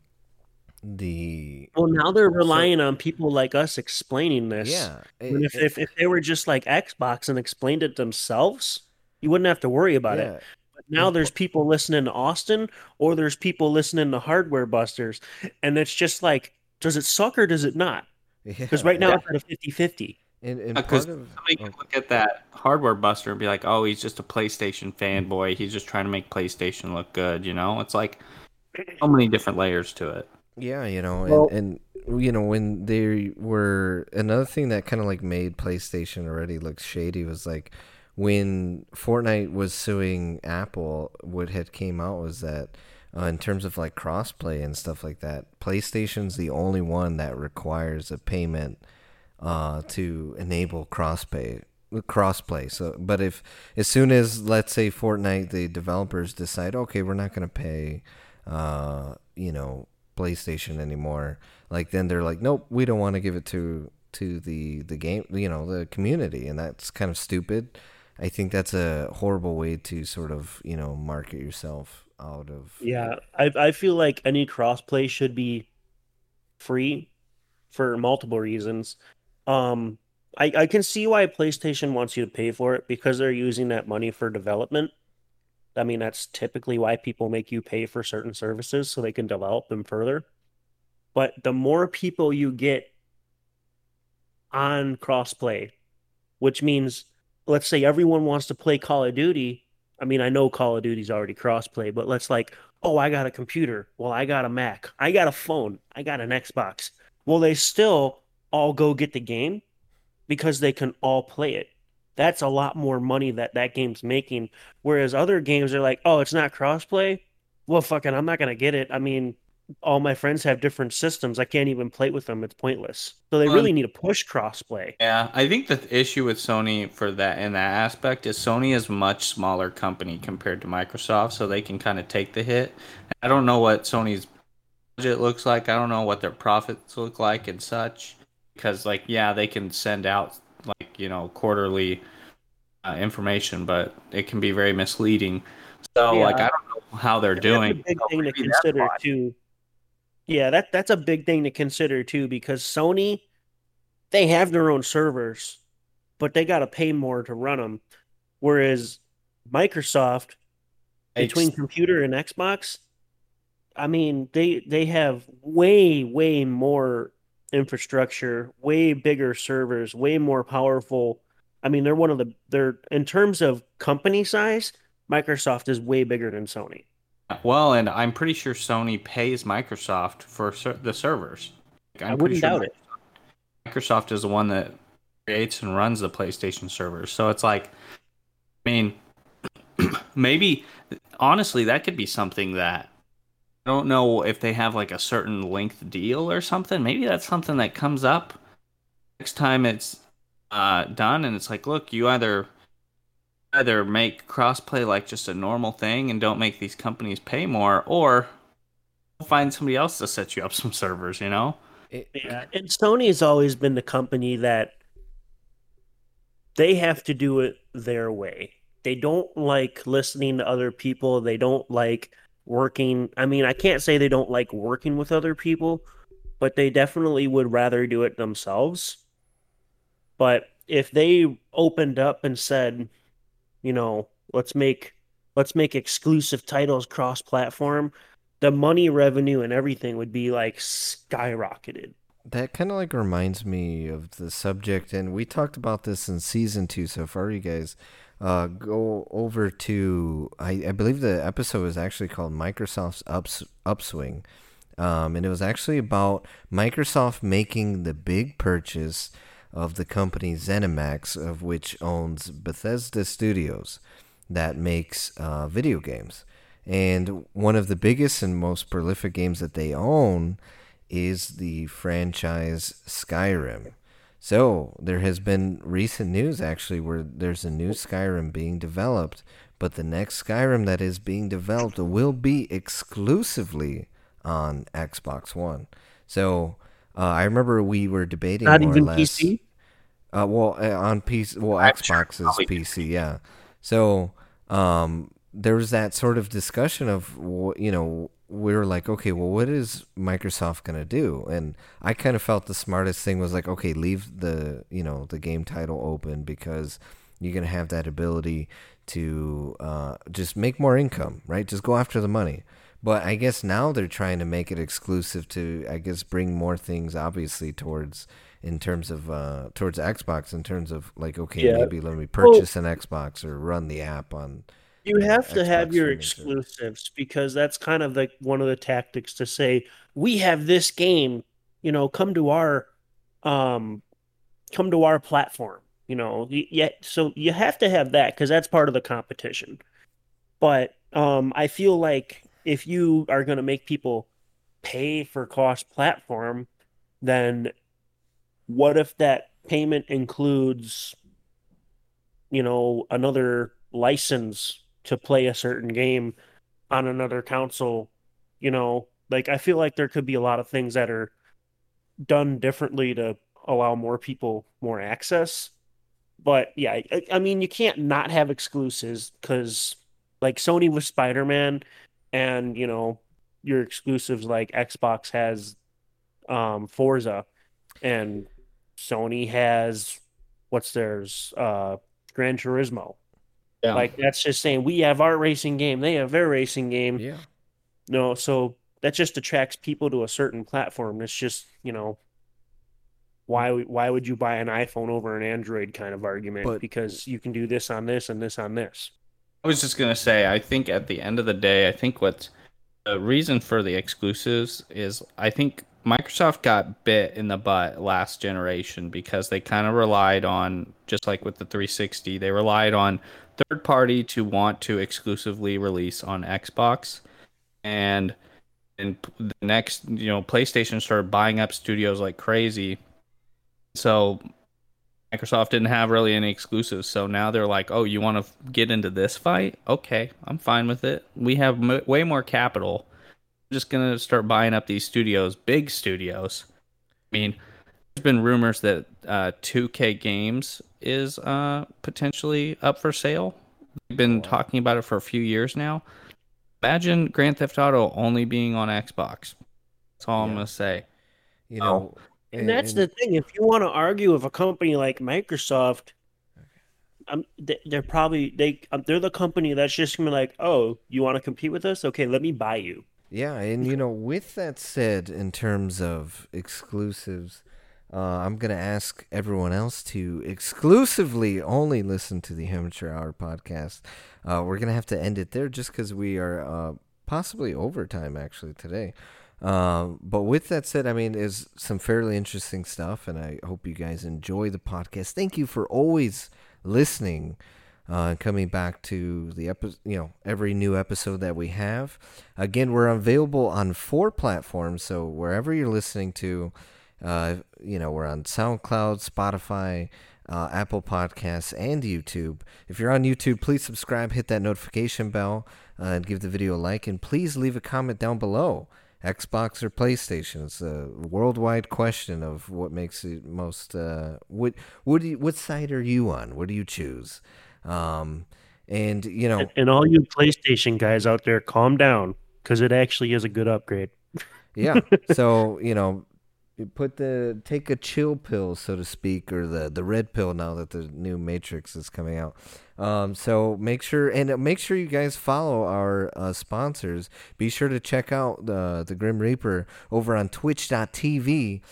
the well now they're relying so, on people like us explaining this yeah it, if, it, if, if they were just like xbox and explained it themselves you wouldn't have to worry about yeah. it but now there's people listening to austin or there's people listening to hardware busters and it's just like does it suck or does it not because yeah. right now yeah. it's at a 50-50 because somebody oh. can look at that hardware buster and be like, "Oh, he's just a PlayStation fanboy. He's just trying to make PlayStation look good." You know, it's like so many different layers to it. Yeah, you know, well, and, and you know when they were another thing that kind of like made PlayStation already look shady was like when Fortnite was suing Apple. What had came out was that. Uh, in terms of like crossplay and stuff like that, PlayStation's the only one that requires a payment uh, to enable crossplay crossplay. So, but if as soon as let's say Fortnite, the developers decide, okay, we're not going to pay, uh, you know, PlayStation anymore, like then they're like, nope, we don't want to give it to to the the game, you know, the community, and that's kind of stupid. I think that's a horrible way to sort of you know market yourself out of. Yeah, I I feel like any crossplay should be free for multiple reasons. Um, I, I can see why PlayStation wants you to pay for it because they're using that money for development. I mean, that's typically why people make you pay for certain services so they can develop them further. But the more people you get on crossplay, which means, let's say everyone wants to play Call of Duty. I mean, I know Call of Duty's already crossplay, but let's like, oh, I got a computer. Well, I got a Mac. I got a phone. I got an Xbox. Well, they still all go get the game because they can all play it. That's a lot more money that that game's making. Whereas other games are like, oh, it's not crossplay. Well, fucking, I'm not gonna get it. I mean, all my friends have different systems. I can't even play with them. It's pointless. So they really need to push crossplay. Yeah, I think the issue with Sony for that in that aspect is Sony is a much smaller company compared to Microsoft, so they can kind of take the hit. I don't know what Sony's budget looks like. I don't know what their profits look like and such because like yeah they can send out like you know quarterly uh, information but it can be very misleading. So yeah. like i don't know how they're doing. big thing to consider too. Yeah that that's a big thing to consider too because sony they have their own servers but they got to pay more to run them whereas microsoft between computer and xbox i mean they they have way way more infrastructure, way bigger servers, way more powerful. I mean, they're one of the they're in terms of company size, Microsoft is way bigger than Sony. Well, and I'm pretty sure Sony pays Microsoft for ser- the servers. I'm I would not sure doubt it. Microsoft is the one that creates and runs the PlayStation servers. So it's like, I mean, maybe honestly, that could be something that I don't know if they have like a certain length deal or something. Maybe that's something that comes up next time it's uh, done, and it's like, look, you either either make crossplay like just a normal thing and don't make these companies pay more, or find somebody else to set you up some servers. You know? Yeah, and Sony has always been the company that they have to do it their way. They don't like listening to other people. They don't like working. I mean, I can't say they don't like working with other people, but they definitely would rather do it themselves. But if they opened up and said, you know, let's make let's make exclusive titles cross platform, the money revenue and everything would be like skyrocketed. That kind of like reminds me of the subject, and we talked about this in season two so far, you guys uh, go over to I, I believe the episode was actually called Microsoft's Ups, Upswing, um, and it was actually about Microsoft making the big purchase of the company ZeniMax, of which owns Bethesda Studios, that makes uh, video games. And one of the biggest and most prolific games that they own is the franchise Skyrim. So there has been recent news actually where there's a new Skyrim being developed, but the next Skyrim that is being developed will be exclusively on Xbox One. So uh, I remember we were debating Not more even or less. PC. Uh, well, uh, on PC, well, I'm sure Xbox is probably PC, yeah. So, um, there was that sort of discussion of, you know, we were like, okay, well, what is Microsoft gonna do? And I kind of felt the smartest thing was like, okay, leave the, you know, the game title open because you're gonna have that ability to uh, just make more income, right? Just go after the money. But I guess now they're trying to make it exclusive to, I guess, bring more things, obviously, towards in terms of uh, towards Xbox. In terms of like, okay, Yeah. maybe let me purchase an Xbox or run the app on. You have to have your exclusives because that's kind of like one of the tactics to say we have this game, you know, come to our um come to our platform, you know. Yet so you have to have that cuz that's part of the competition. But um I feel like if you are going to make people pay for cross platform, then what if that payment includes you know another license to play a certain game on another console you know? Like i feel like there could be a lot of things that are done differently to allow more people more access. But yeah i, I mean you can't not have exclusives because like sony with spider-man and you know your exclusives like xbox has um forza and sony has what's theirs uh gran turismo Yeah. like that's just saying we have our racing game, they have their racing game. Yeah. No, so that just attracts people to a certain platform. It's just you know why why would you buy an iPhone over an Android kind of argument? But- because you can do this on this and this on this. I was just gonna say, I think at the end of the day, I think what's the reason for the exclusives is I think Microsoft got bit in the butt last generation because they kind of relied on just like with the 360, they relied on third party to want to exclusively release on Xbox, and and the next, you know, PlayStation started buying up studios like crazy, so Microsoft didn't have really any exclusives, so now they're like, "Oh, you want to get into this fight? Okay, I'm fine with it. We have m- way more capital. I'm just gonna start buying up these studios, big studios. I mean, there's been rumors that uh, 2K Games is uh, potentially up for sale. We've been talking about it for a few years now. Imagine Grand Theft Auto only being on Xbox. That's all I'm gonna say. You know, And that's the thing. If you want to argue with a company like Microsoft, um, they, they're probably they um, they're the company that's just gonna be like, oh, you want to compete with us? Okay, let me buy you. Yeah, and you know, with that said, in terms of exclusives, uh, I'm gonna ask everyone else to exclusively only listen to the Amateur Hour podcast. Uh, we're gonna have to end it there just because we are uh, possibly overtime actually today. Um, but with that said, I mean, is some fairly interesting stuff, and I hope you guys enjoy the podcast. Thank you for always listening uh, coming back to the episode, you know, every new episode that we have. Again, we're available on four platforms, so wherever you're listening to, uh, you know, we're on SoundCloud, Spotify, uh, Apple Podcasts, and YouTube. If you're on YouTube, please subscribe, hit that notification bell, uh, and give the video a like, and please leave a comment down below. Xbox or PlayStation? It's a worldwide question of what makes it most. Uh, what what do you, what side are you on? What do you choose? Um, and you know, And, and all you PlayStation guys out there, calm down because it actually is a good upgrade. yeah. So you know, you put the take a chill pill, so to speak, or the the red pill now that the new Matrix is coming out. Um, so make sure and make sure you guys follow our uh, sponsors. Be sure to check out the the Grim Reaper over on Twitch.tv.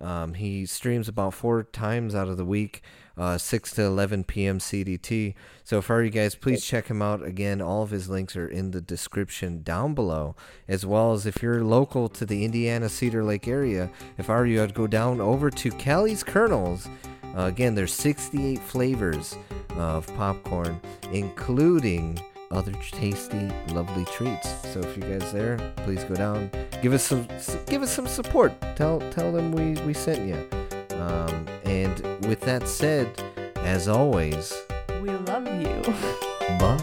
Um, he streams about four times out of the week, uh, 6 to 11 p.m. CDT. So, for you guys, please check him out. Again, all of his links are in the description down below, as well as if you're local to the Indiana Cedar Lake area, if I were you, I'd go down over to Kelly's Kernels. Uh, again, there's 68 flavors of popcorn, including other tasty, lovely treats. So if you guys there, please go down, give us some, give us some support. Tell tell them we we sent you. Um, and with that said, as always, We love you. bye.